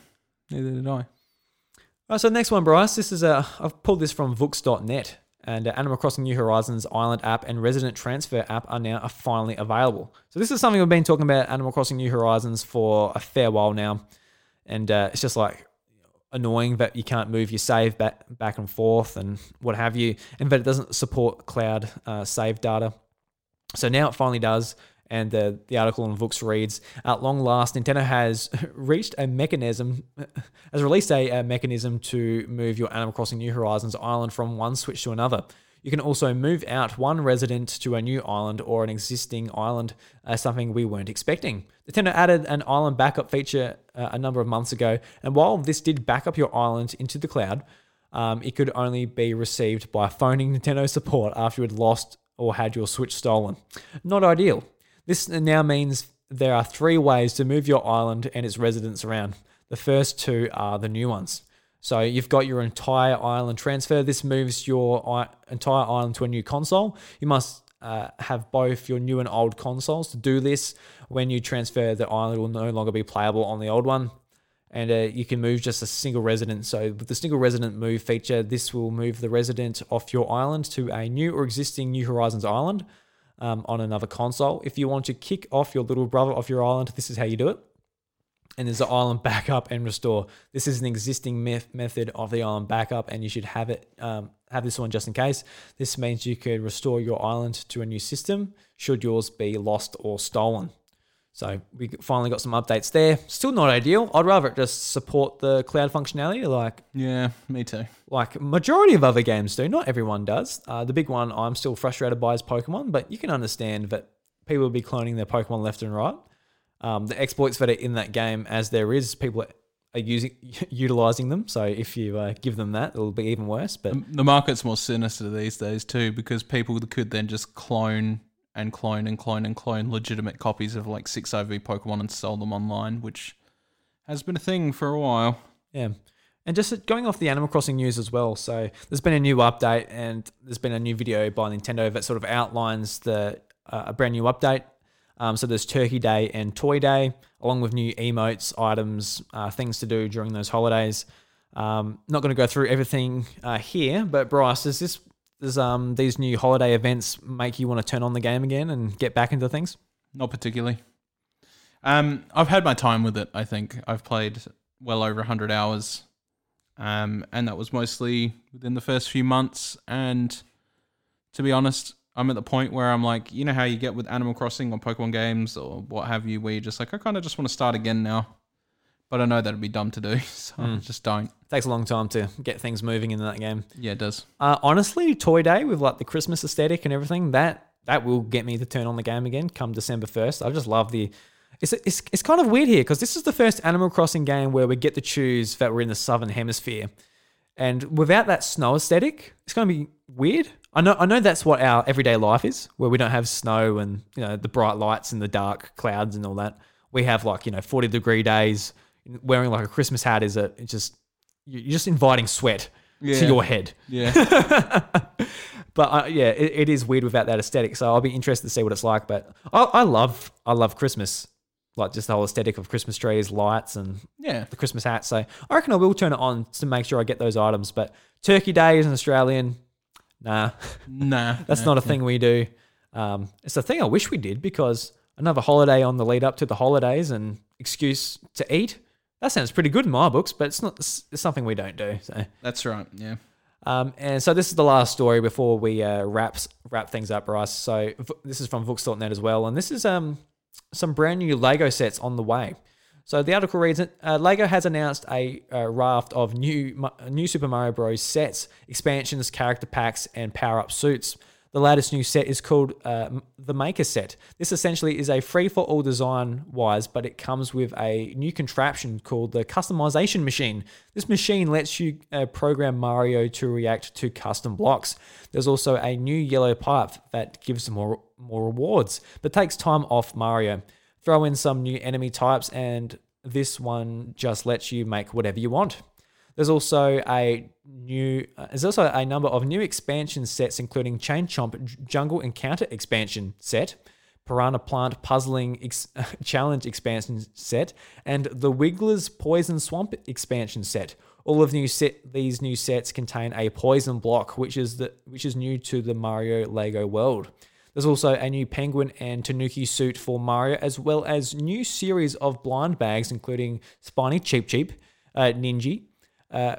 neither did I. All right, so next one, Bryce. This is a I've pulled this from Vooks.net, and uh, Animal Crossing New Horizons Island app and Resident Transfer app are now finally available. So this is something we've been talking about Animal Crossing New Horizons for a fair while now, and uh, it's just like annoying that you can't move your save back back and forth and what have you, and that it doesn't support cloud uh, save data. So now it finally does. And uh, the article on Vooks reads, at long last, Nintendo has <laughs> reached a mechanism, <laughs> has released a, a mechanism to move your Animal Crossing New Horizons island from one Switch to another. You can also move out one resident to a new island or an existing island, uh, something we weren't expecting. Nintendo added an island backup feature uh, a number of months ago, and while this did back up your island into the cloud, um, it could only be received by phoning Nintendo support after you had lost or had your Switch stolen. Not ideal. This now means there are three ways to move your island and its residents around. The first two are the new ones. So you've got your entire island transfer. This moves your entire island to a new console. You must uh, have both your new and old consoles to do this. When you transfer, the island will no longer be playable on the old one and uh, you can move just a single resident. So with the single resident move feature, this will move the resident off your island to a new or existing New Horizons island um, on another console. If you want to kick off your little brother off your island, this is how you do it. And there's the island backup and restore. This is an existing meth- method of the island backup, and you should have it um, have this one just in case. This means you could restore your island to a new system should yours be lost or stolen. So we finally got some updates there. Still not ideal. I'd rather it just support the cloud functionality like Yeah, me too. like majority of other games do. Not everyone does. Uh, the big one I'm still frustrated by is Pokemon, but you can understand that people will be cloning their Pokemon left and right. Um, the exploits that are in that game, as there is, people are using <laughs> utilizing them. So if you uh, give them that, it'll be even worse. But The market's more sinister these days too, because people could then just clone and clone and clone and clone legitimate copies of like 6IV Pokemon and sell them online, which has been a thing for a while. Yeah. And just going off the Animal Crossing news as well. So there's been a new update and there's been a new video by Nintendo that sort of outlines the uh, a brand new update. Um, so there's Turkey Day and Toy Day, along with new emotes, items, uh, things to do during those holidays. Um, not going to go through everything uh, here, but Bryce, is this does um these new holiday events make you want to turn on the game again and get back into things? Not particularly. Um, I've had my time with it. I think I've played well over hundred hours, um, and that was mostly within the first few months. And to be honest, I'm at the point where I'm like, you know how you get with Animal Crossing or Pokemon games or what have you, where you're just like, I kind of just want to start again now. But I know that'd be dumb to do, <laughs> so I just don't. takes a long time to get things moving in that game. Yeah, it does. Uh, honestly, Toy Day with like the Christmas aesthetic and everything that that will get me to turn on the game again come December 1st. I just love the. It's, it's, it's kind of weird here because this is the first Animal Crossing game where we get to choose that we're in the southern hemisphere. And without that snow aesthetic, it's going to be weird. I know, I know that's what our everyday life is, where we don't have snow and you know the bright lights and the dark clouds and all that. We have like you know forty degree days. Wearing like a Christmas hat is a it's just you're just inviting sweat Yeah. to your head. Yeah. <laughs> But uh, yeah, it, it is weird without that aesthetic. So I'll be interested to see what it's like. But I, I love I love Christmas, like just the whole aesthetic of Christmas trees, lights, and yeah. the Christmas hat. So I reckon I will turn it on to make sure I get those items. But Turkey Day is an Australian. Nah, Nah. <laughs> that's nah, not a thing we do. Um, it's a thing I wish we did because another holiday on the lead up to the holidays and excuse to eat. That sounds pretty good in my books, but it's not. It's, something we don't do. So. That's right. Yeah. Um, and so this is the last story before we uh, wraps wrap things up, Bryce. So v- this is from Vooks.net as well, and this is um some brand new Lego sets on the way. So the article reads: uh, Lego has announced a, uh raft of new Ma- new Super Mario Bros. sets, expansions, character packs, and power up suits. The latest new set is called uh, the Maker Set. This essentially is a free for all design wise, but it comes with a new contraption called the Customization Machine. This machine lets you uh, program Mario to react to custom blocks. There's also a new yellow pipe that gives more more rewards, but takes time off Mario. Throw in some new enemy types, and this one just lets you make whatever you want. There's also a new. Uh, there's also a number of new expansion sets, including Chain Chomp Jungle Encounter expansion set, Piranha Plant Puzzling ex- <laughs> Challenge expansion set, and the Wigglers Poison Swamp expansion set. All of new set these new sets contain a poison block, which is the which is new to the Mario Lego world. There's also a new Penguin and Tanuki suit for Mario, as well as new series of blind bags, including Spiny Cheep Cheep, uh, Ninja, uh,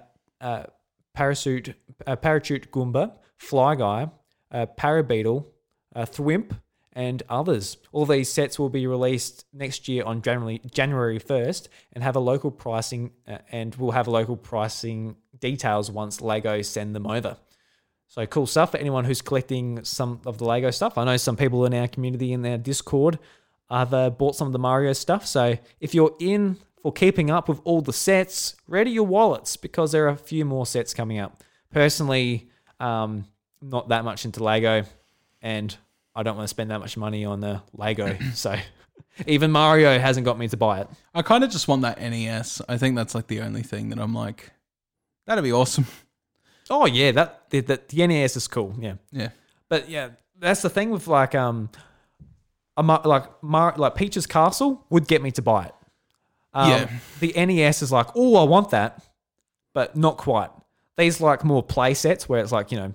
Parachute, uh, Parachute Goomba, Fly Guy, uh, Parabeetle, uh, Thwimp, and others. All these sets will be released next year on January January first, and have a local pricing, uh, and will have local pricing details once Lego send them over. So cool stuff for anyone who's collecting some of the Lego stuff. I know some people in our community in their Discord have uh, bought some of the Mario stuff. So if you're in for keeping up with all the sets, ready your wallets because there are a few more sets coming up. Personally, um, not that much into Lego, and I don't want to spend that much money on the Lego. <clears throat> so <laughs> even Mario hasn't got me to buy it. I kind of just want that NES. I think that's like the only thing that I'm like, that'd be awesome. <laughs> Oh yeah, that the, the, the NES is cool. Yeah. Yeah. But yeah, that's the thing with like um, a, like Mar- like Peach's Castle would get me to buy it. Um, Yeah. The NES is like, oh, I want that, but not quite. These like more play sets where it's like you know,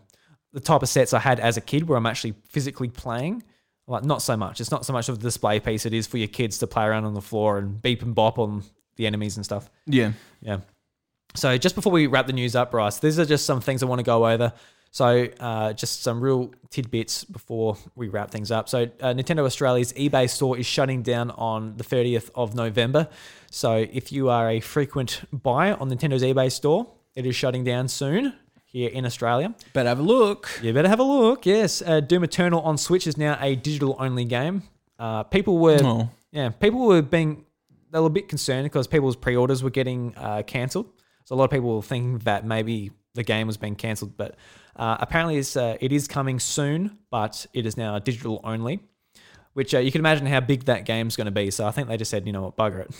the type of sets I had as a kid where I'm actually physically playing. Like not so much. It's not so much of a display piece. It is for your kids to play around on the floor and beep and bop on the enemies and stuff. Yeah. Yeah. So just before we wrap the news up, Bryce, these are just some things I want to go over. So uh, just some real tidbits before we wrap things up. So uh, Nintendo Australia's eBay store is shutting down on the 30th of November. So if you are a frequent buyer on Nintendo's eBay store, it is shutting down soon here in Australia. Better have a look. You better have a look. Yes, uh, Doom Eternal on Switch is now a digital-only game. Uh, people were, Oh. yeah, people were being they were a bit concerned because people's pre-orders were getting uh, cancelled. So a lot of people were thinking that maybe the game was being cancelled, but uh, apparently it's, uh, it is coming soon. But it is now digital only, which uh, you can imagine how big that game's going to be. So I think they just said, you know what, bugger it.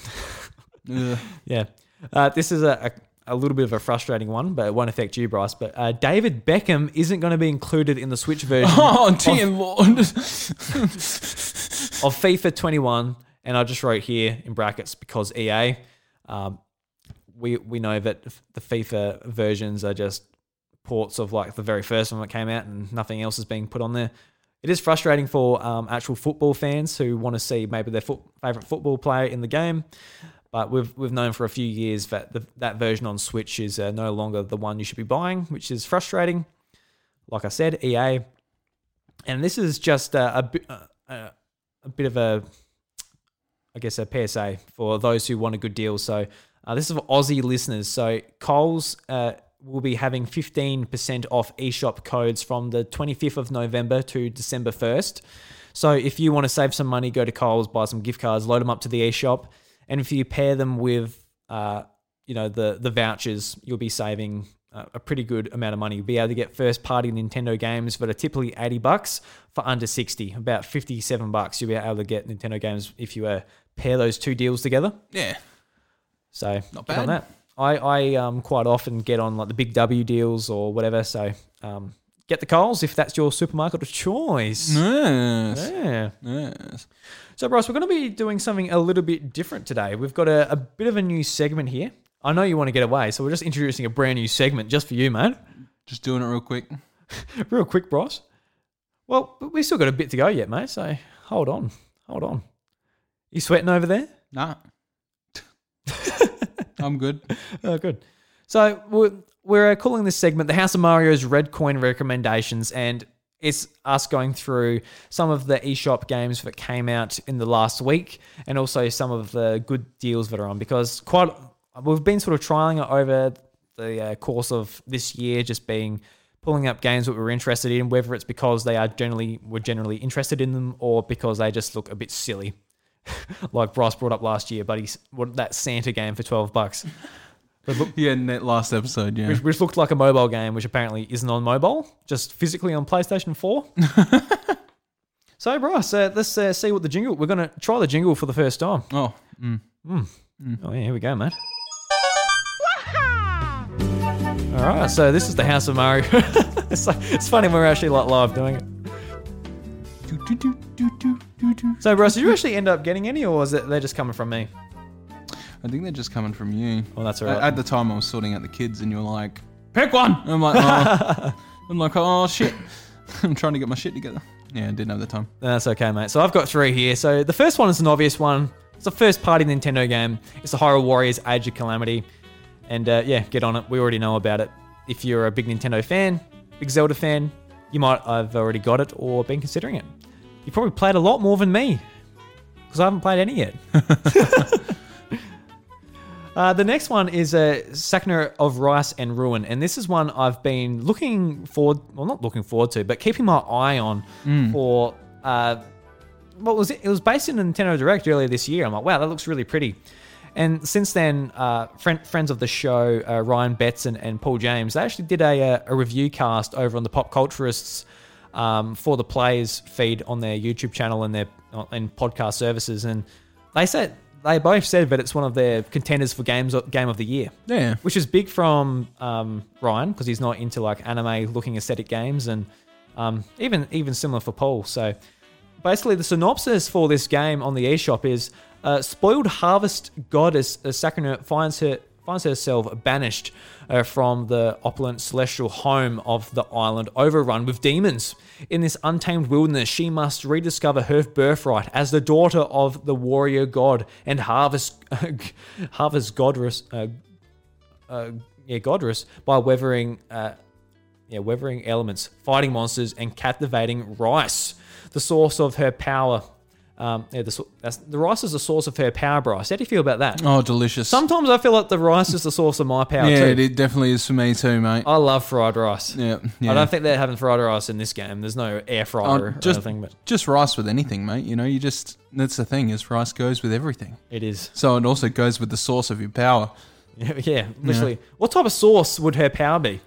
<laughs> Yeah. Uh, this is a, a, a little bit of a frustrating one, but it won't affect you, Bryce. But uh, David Beckham isn't going to be included in the Switch version <laughs> Oh, dear lord. of FIFA 21. And I just wrote here in brackets because EA. Um, we, we know that the FIFA versions are just ports of like the very first one that came out and nothing else is being put on there. It is frustrating for um, actual football fans who want to see maybe their foot, favorite football player in the game. But we've we've known for a few years that the, that version on Switch is uh, no longer the one you should be buying, which is frustrating. Like I said, EA, and this is just a bit uh, uh, a bit of a, I guess a PSA for those who want a good deal. So uh, this is for Aussie listeners. So Coles uh, we'll be having 15% off eShop codes from the 25th of November to December 1st. So if you want to save some money, go to Coles, buy some gift cards, load them up to the eShop, and if you pair them with, uh, you know, the the vouchers, you'll be saving uh, a pretty good amount of money. You'll be able to get first party Nintendo games that are typically 80 bucks for under 60, about 57 bucks. You'll be able to get Nintendo games if you uh, pair those two deals together. Yeah. So Not get on bad. that. I, I um, quite often get on like the big W deals or whatever. So um, get the Coles if that's your supermarket of choice. Yes. Yeah. Yes. So, Bryce, we're going to be doing something a little bit different today. We've got a, a bit of a new segment here. I know you want to get away, so we're just introducing a brand new segment just for you, mate. Just doing it real quick. <laughs> Real quick, Bryce. Well, but we still got a bit to go yet, mate. So hold on, hold on. You sweating over there? Nah. <laughs> I'm good. <laughs> Oh, good. So we're, we're uh, calling this segment the House of Mario's Red Coin Recommendations, and it's us going through some of the eShop games that came out in the last week, and also some of the good deals that are on. Because quite we've been sort of trialing it over the uh, course of this year, just being pulling up games that we're interested in, whether it's because they are generally we're generally interested in them, or because they just look a bit silly. <laughs> like Bryce brought up last year, but he's what that Santa game for twelve bucks. <laughs> Yeah, in that last episode, yeah. which, which looked like a mobile game, which apparently isn't on mobile, just physically on PlayStation 4. <laughs> so, Bryce, uh, let's uh, see what the jingle. We're going to try the jingle for the first time. Oh, mm. Oh, yeah, here we go, mate. All right, so this is the House of Mario. it's, like, it's funny when we're actually like live doing it. Do, do, do, do, do, do, do. So, Bryce, did you actually end up getting any, or was it they're just coming from me? I think they're just coming from you. Well, that's all At- At the time, I was sorting out the kids, and you were like, "Pick one." <laughs> I'm like, oh. <laughs> "I'm like, oh shit." <laughs> I'm trying to get my shit together. Yeah, I didn't have the time. That's okay, mate. So I've got three here. So the first one is an obvious one. It's a first party Nintendo game. It's the Hyrule Warriors Age of Calamity. And uh, yeah, get on it. We already know about it. If you're a big Nintendo fan, big Zelda fan, you might have already got it or been considering it. You probably played a lot more than me because I haven't played any yet. <laughs> <laughs> Uh, the next one is uh, Sakuna of Rice and Ruin, and this is one I've been looking forward, well, not looking forward to, but keeping my eye on for. Uh, what was it? It was based in Nintendo Direct earlier this year. I'm like, wow, that looks really pretty. And since then, uh, friend, friends of the show, uh, Ryan Betts and, and Paul James, they actually did a, uh, a review cast over on the Pop Culturists um, for the Players feed on their YouTube channel and their and podcast services, and they said they both said that it's one of their contenders for games game of the year Yeah. which is big from um, Ryan because he's not into like anime looking aesthetic games, and um, even even similar for Paul. So basically, the synopsis for this game on the eShop is: uh, spoiled harvest goddess uh, Sakuna finds her finds herself banished uh, from the opulent celestial home of the island, overrun with demons. In this untamed wilderness, she must rediscover her birthright as the daughter of the warrior god and harvest <laughs> harvest goddess. Uh, uh, yeah, Godrus by weathering, uh, yeah, weathering elements, fighting monsters, and captivating rice, the source of her power. Um, yeah, the, the rice is the source of her power, Bryce. How do you feel about that? Oh, delicious. Sometimes I feel like the rice is the source of my power yeah, too. it definitely is for me too, mate. I love fried rice. yeah, yeah. I don't think they're having fried rice in this game. There's no air Oh, fryer or just anything, but just rice with anything, mate. You know, you just that's the thing is rice goes with everything. it is. So it also goes with the source of your power. <laughs> Yeah, yeah, literally. What type of sauce would her power be?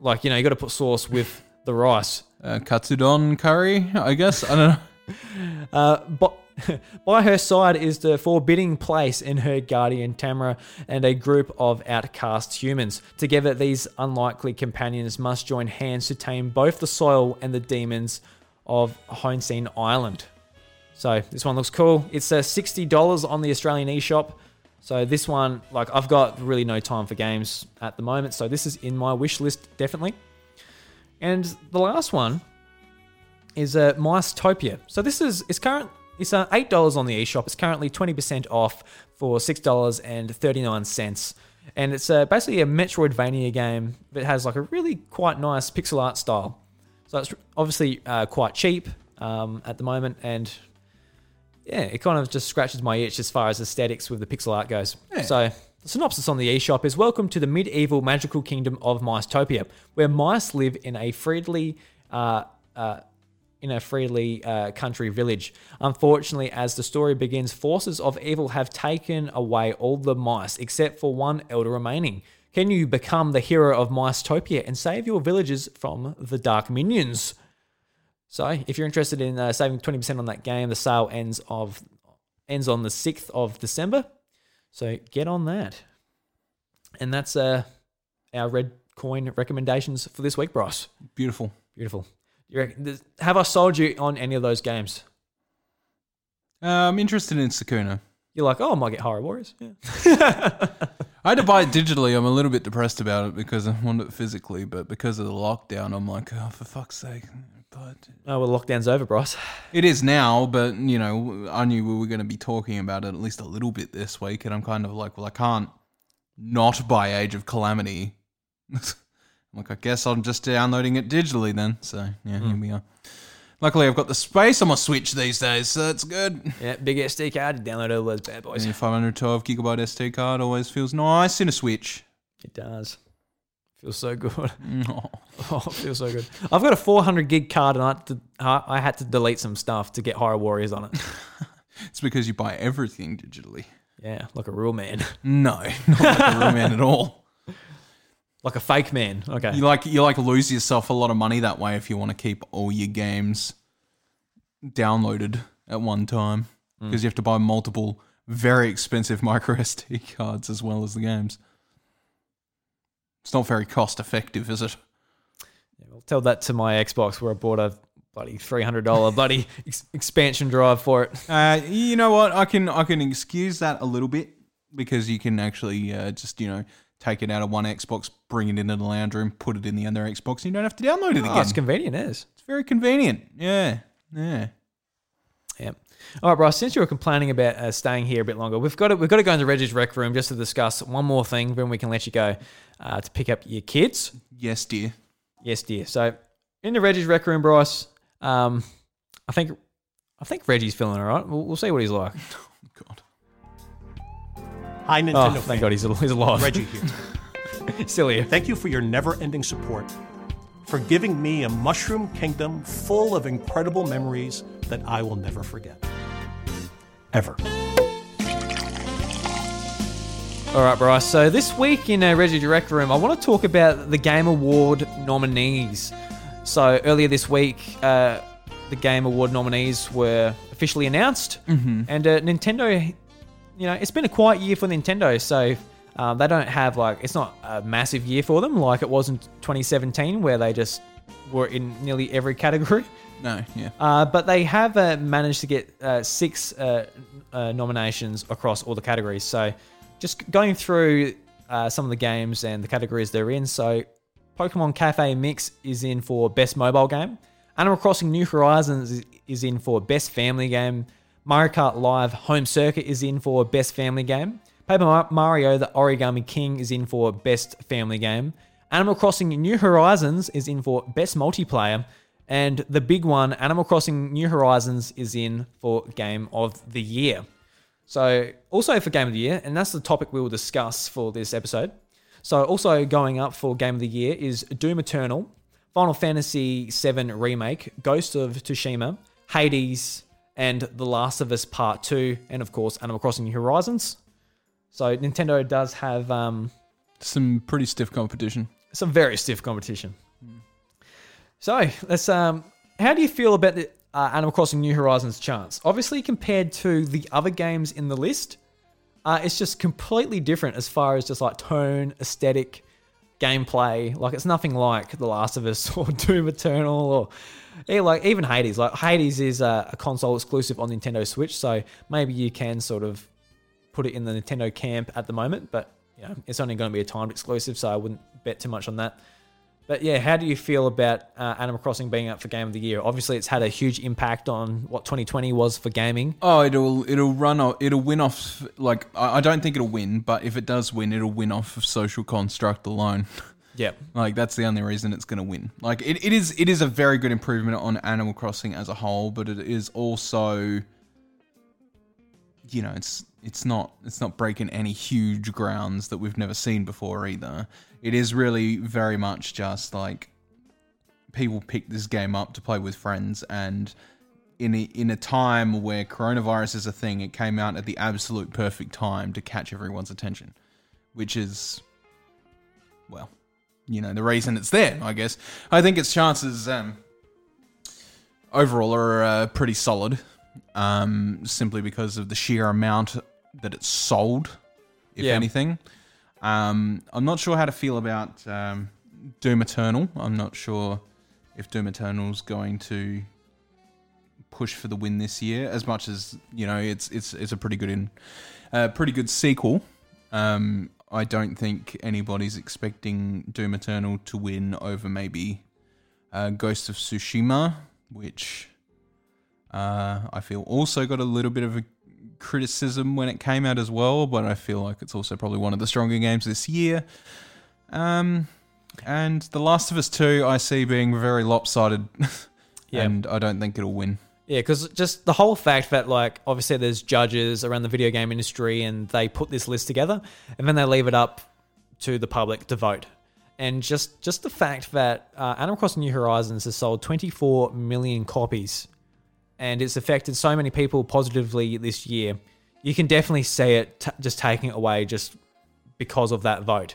Like, you know, you got to put sauce with the rice. Uh, katsudon curry, I guess. I don't know. <laughs> Uh, but <laughs> by her side is the forbidding place in her guardian Tamara and a group of outcast humans. Together, these unlikely companions must join hands to tame both the soil and the demons of Honeseen Island. So this one looks cool. It's uh, sixty dollars on the Australian eShop. So this one, like, I've got really no time for games at the moment. So this is in my wish list definitely. And the last one is a uh, Micetopia. So this is it's current it's uh, eight dollars on the eShop. It's currently twenty percent off for six dollars and thirty nine cents, and it's uh, basically a Metroidvania game that has like a really quite nice pixel art style. So it's obviously uh, quite cheap um, at the moment, and yeah, it kind of just scratches my itch as far as aesthetics with the pixel art goes. Yeah. So The synopsis on the eShop is Welcome to the medieval magical kingdom of Micetopia, where mice live in a friendly, uh, uh, in a freely uh, country village. Unfortunately, as the story begins, forces of evil have taken away all the mice except for one elder remaining. Can you become the hero of Micetopia and save your villagers from the dark minions? So, if you're interested in uh, saving 20% on that game, the sale ends of ends on the 6th of December. So, get on that. And that's uh, our red coin recommendations for this week, Bryce. Beautiful. Beautiful. You reckon, have I sold you on any of those games? Uh, I'm interested in Sakuna. You're like, oh, I might get Hyrule Warriors. Yeah. <laughs> I had to buy it digitally. I'm a little bit depressed about it because I want it physically, but because of the lockdown, I'm like, oh, for fuck's sake. But Oh, well, lockdown's over, Bryce. it is now, but you know, I knew we were going to be talking about it at least a little bit this week, and I'm kind of like, well, I can't not buy Age of Calamity. <laughs> I'm like, I guess I'm just downloading it digitally then. So yeah, here hmm. we are. Luckily, I've got the space on my Switch these days, so that's good. Yeah, big SD card, download all those bad boys. And 512 gigabyte SD card always feels nice in a Switch. It does. Feels so good. <laughs> <laughs> Oh. Oh, feels so good. I've got a 400 gig card and I had, to, I I had to delete some stuff to get Hyrule Warriors on it. <laughs> It's because you buy everything digitally. Yeah, like a real man. No, not like a real man at all. Like a fake man. Okay. You like you like lose yourself a lot of money that way if you want to keep all your games downloaded at one time because you have to buy multiple very expensive <laughs> micro SD cards as well as the games. It's not very cost effective, is it? Yeah, I'll tell that to my Xbox where I bought a bloody $300 <laughs> bloody ex- expansion drive for it. Uh, you know what? I can I can excuse that a little bit because you can actually uh, just you know take it out of one Xbox, bring it into the lounge room, put it in the other Xbox, and you don't have to download it again. Oh, it's convenient, it is. It's very convenient. Yeah, yeah. Yeah. All right, Bryce. Since you were complaining about uh, staying here a bit longer, we've got to we've got to go into Reggie's rec room just to discuss one more thing. Then we can let you go uh, to pick up your kids. Yes, dear. Yes, dear. So in the Reggie's rec room, Bryce. Um, I think I think Reggie's feeling all right. We'll, we'll see what he's like. <laughs> God. Hi, Oh, Nintendo. thank fan. God he's, he's alive. Reggie here. <laughs> Still here. Thank you for your never ending support, for giving me a mushroom kingdom full of incredible memories that I will never forget. Ever. All right, Bryce. So this week in uh, Reggie Direct Room, I want to talk about the Game Award nominees. So earlier this week, uh, the Game Award nominees were officially announced, and uh, Nintendo. You know, it's been a quiet year for Nintendo, so um, they don't have like it's not a massive year for them like it was in 2017, where they just were in nearly every category. No, yeah. Uh, but they have uh, managed to get uh, six uh, uh, nominations across all the categories. So, just going through uh, some of the games and the categories they're in. So, Pokemon Cafe Mix is in for Best Mobile Game. Animal Crossing New Horizons is, is in for Best Family Game. Mario Kart Live Home Circuit is in for Best Family Game. Paper Ma- Mario The Origami King is in for Best Family Game. Animal Crossing New Horizons is in for Best Multiplayer. And the big one, Animal Crossing New Horizons, is in for Game of the Year. So, also for Game of the Year, and that's the topic we will discuss for this episode. So, also going up for Game of the Year is Doom Eternal, Final Fantasy VII Remake, Ghost of Tsushima, Hades, and The Last of Us Part 2, and of course, Animal Crossing New Horizons. So, Nintendo does have um, Some pretty stiff competition. some very stiff competition. So let's. Um, how do you feel about the uh, Animal Crossing New Horizons chance? Obviously, compared to the other games in the list, uh, it's just completely different as far as just like tone, aesthetic, gameplay. Like it's nothing like The Last of Us <laughs> or Doom Eternal or like even Hades. Like Hades is a, a console exclusive on Nintendo Switch, so maybe you can sort of put it in the Nintendo camp at the moment, but you know, it's only going to be a timed exclusive, so I wouldn't bet too much on that. But yeah, how do you feel about uh, Animal Crossing being up for Game of the Year? Obviously, it's had a huge impact on what 2020 was for gaming. Oh, it'll it'll run off. It'll win off. Like I I don't think it'll win, but if it does win, it'll win off of social construct alone. <laughs> Yep. Like that's the only reason it's going to win. Like it, it is it is a very good improvement on Animal Crossing as a whole, but it is also you know, it's it's not it's not breaking any huge grounds that we've never seen before either. It is really very much just like people pick this game up to play with friends and in a, in a time where coronavirus is a thing, it came out at the absolute perfect time to catch everyone's attention, which is, well, you know, the reason it's there. I guess I think its chances um, overall are uh, pretty solid, um, simply because of the sheer amount that it's sold, if Yeah. anything. Um, I'm not sure how to feel about um, Doom Eternal. I'm not sure if Doom Eternal's going to push for the win this year as much as you know it's it's it's a pretty good in uh, pretty good sequel um i don't think anybody's expecting doom eternal to win over maybe uh, ghost of tsushima which uh i feel also got a little bit of a criticism when it came out as well but i feel like it's also probably one of the stronger games this year. Um and the last of us 2 i see being very lopsided. <laughs> Yeah. and i don't think it'll win Yeah, because just the whole fact that like obviously there's judges around the video game industry and they put this list together and then they leave it up to the public to vote. And just just the fact that uh, Animal Crossing New Horizons has sold 24 million copies and it's affected so many people positively this year, you can definitely see it t- just taking it away just because of that vote.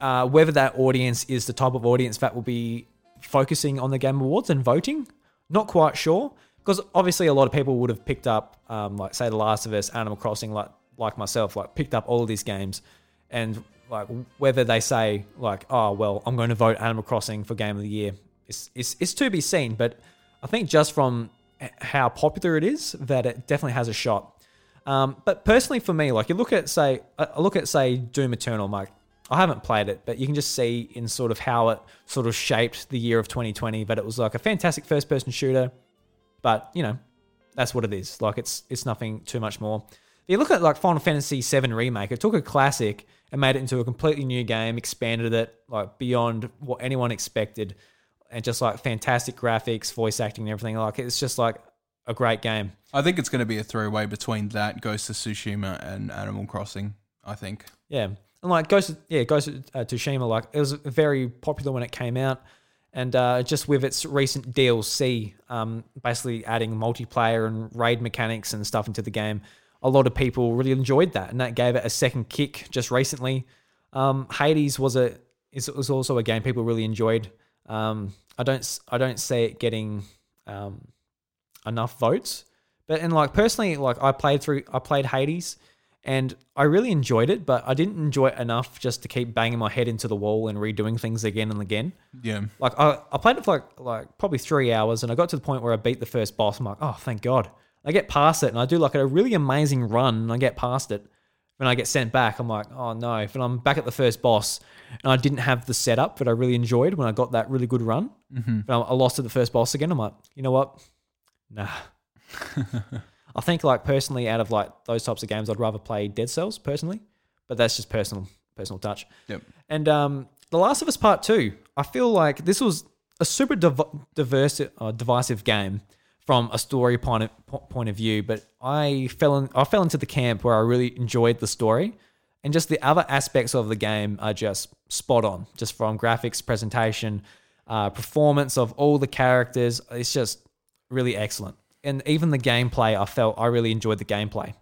Uh, whether that audience is the type of audience that will be focusing on the Game Awards and voting, not quite sure. Because obviously, a lot of people would have picked up, um, like say, The Last of Us, Animal Crossing, like like myself, like picked up all of these games, and like whether they say like, oh well, I'm going to vote Animal Crossing for Game of the Year, it's it's, it's to be seen. But I think just from how popular it is, that it definitely has a shot. Um, but personally, for me, like you look at say, I I look at say Doom Eternal, Mike. I haven't played it, but you can just see in sort of how it sort of shaped the year of 2020. That it was like a fantastic first-person shooter, but you know, that's what it is. Like it's it's nothing too much more. If You look at like Final Fantasy VII remake. It took a classic and made it into a completely new game, expanded it like beyond what anyone expected, and just like fantastic graphics, voice acting, and everything. Like it's just like a great game. I think it's going to be a throwaway between that, Ghost of Tsushima, and Animal Crossing. I think. Yeah, and like Ghost, of- yeah, Ghost of uh, Tsushima, like it was very popular when it came out, and uh, just with its recent DLC, um, basically adding multiplayer and raid mechanics and stuff into the game, a lot of people really enjoyed that, and that gave it a second kick just recently. Um, Hades was a is was also a game people really enjoyed. Um, I don't I don't see it getting um, enough votes. But and like personally, like I played through, I played Hades, and I really enjoyed it. But I didn't enjoy it enough just to keep banging my head into the wall and redoing things again and again. Yeah. Like I, I played it for like like probably three hours, and I got to the point where I beat the first boss. I'm like, oh, thank God. I get past it, and I do like a really amazing run, and I get past it. When I get sent back, I'm like, oh no. If I'm back at the first boss, and I didn't have the setup that I really enjoyed when I got that really good run, mm-hmm. but I I lost to the first boss again. I'm like, you know what? Nah. <laughs> I think like personally, out of like those types of games, I'd rather play Dead Cells personally, but that's just personal personal touch. Yep. And um, The Last of Us Part Two, I feel like this was a super div- diverse, uh, divisive game from a story point of, point of view, but I fell in, I fell into the camp where I really enjoyed the story, and just the other aspects of the game are just spot on, just from graphics, presentation, uh, performance of all the characters. It's just really excellent, and even the gameplay. I felt I really enjoyed the gameplay.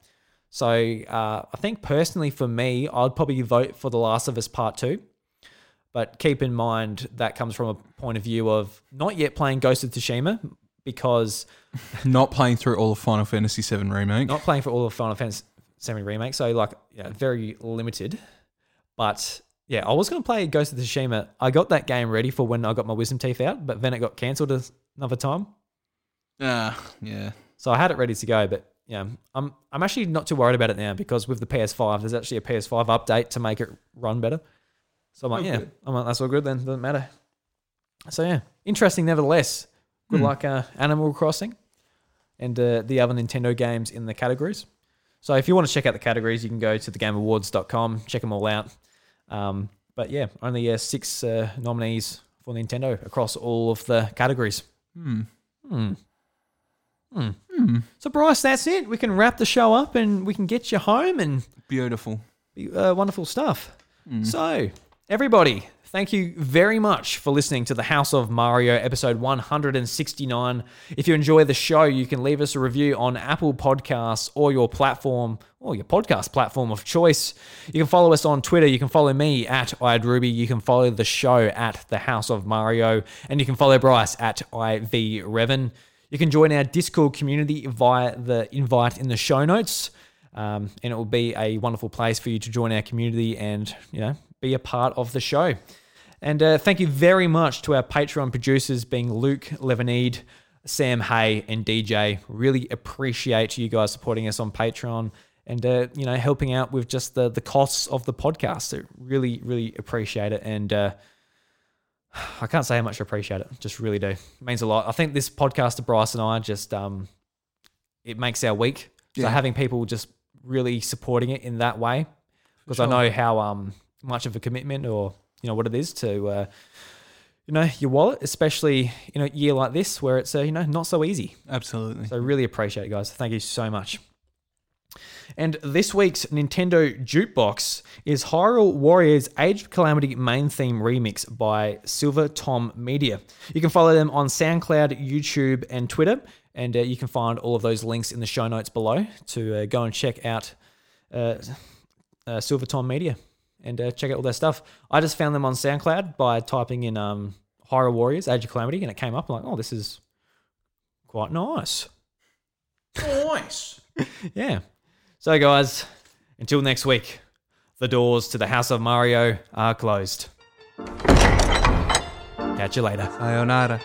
So uh, I think personally for me, I'd probably vote for The Last of Us Part Two. But keep in mind that comes from a point of view of not yet playing Ghost of Tsushima because <laughs> Not playing through all of Final Fantasy VII remake. not playing for all of Final Fantasy VII remake, so like yeah, very limited. But yeah, I was going to play Ghost of Tsushima. I got that game ready for when I got my wisdom teeth out, but then it got cancelled another time. Ah, yeah. So I had it ready to go, but yeah, I'm I'm actually not too worried about it now because with the PS5, there's actually a PS5 update to make it run better. So I'm like, yeah, I'm like, that's all good then, doesn't matter. So yeah, interesting nevertheless. Good luck, uh, Animal Crossing, and uh, the other Nintendo games in the categories. So if you want to check out the categories, you can go to thegameawards.com, check them all out. Um, but yeah, only uh, six uh, nominees for Nintendo across all of the categories. Hmm. Hmm. Hmm. So, Bryce, that's it. We can wrap the show up and we can get you home and Beautiful. uh, wonderful stuff. So, everybody, thank you very much for listening to the House of Mario episode 169. If you enjoy the show, you can leave us a review on Apple Podcasts or your platform or your podcast platform of choice. You can follow us on Twitter. You can follow me at iDrewby. You can follow the show at the House of Mario, and you can follow Bryce at IVRevan. You can join our Discord community via the invite in the show notes. Um, and it will be a wonderful place for you to join our community and you know be a part of the show. And uh, thank you very much to our Patreon producers, being Luke Levanide, Sam Hay, and DJ. Really appreciate you guys supporting us on Patreon and uh, you know helping out with just the the costs of the podcast. So really, really appreciate it. And uh, I can't say how much I appreciate it. Just really do. It means a lot. I think this podcast to Bryce and I just um, it makes our week. So Yeah. having people just really supporting it in that way, because I know how um much of a commitment or you know what it is to uh, you know your wallet, especially in a year like this where it's uh, you know not so easy. Absolutely. So really appreciate it, guys. Thank you so much. And this week's Nintendo Jukebox is Hyrule Warriors Age of Calamity main theme remix by Silver Tom Media. You can follow them on SoundCloud, YouTube, and Twitter. And uh, you can find all of those links in the show notes below to uh, go and check out uh, uh, Silver Tom Media and uh, check out all their stuff. I just found them on SoundCloud by typing in um, Hyrule Warriors Age of Calamity, and it came up. I'm like, oh, this is quite nice. Nice. <laughs> Yeah. So, guys, until next week, the doors to the House of Mario are closed. Catch you later. Sayonara.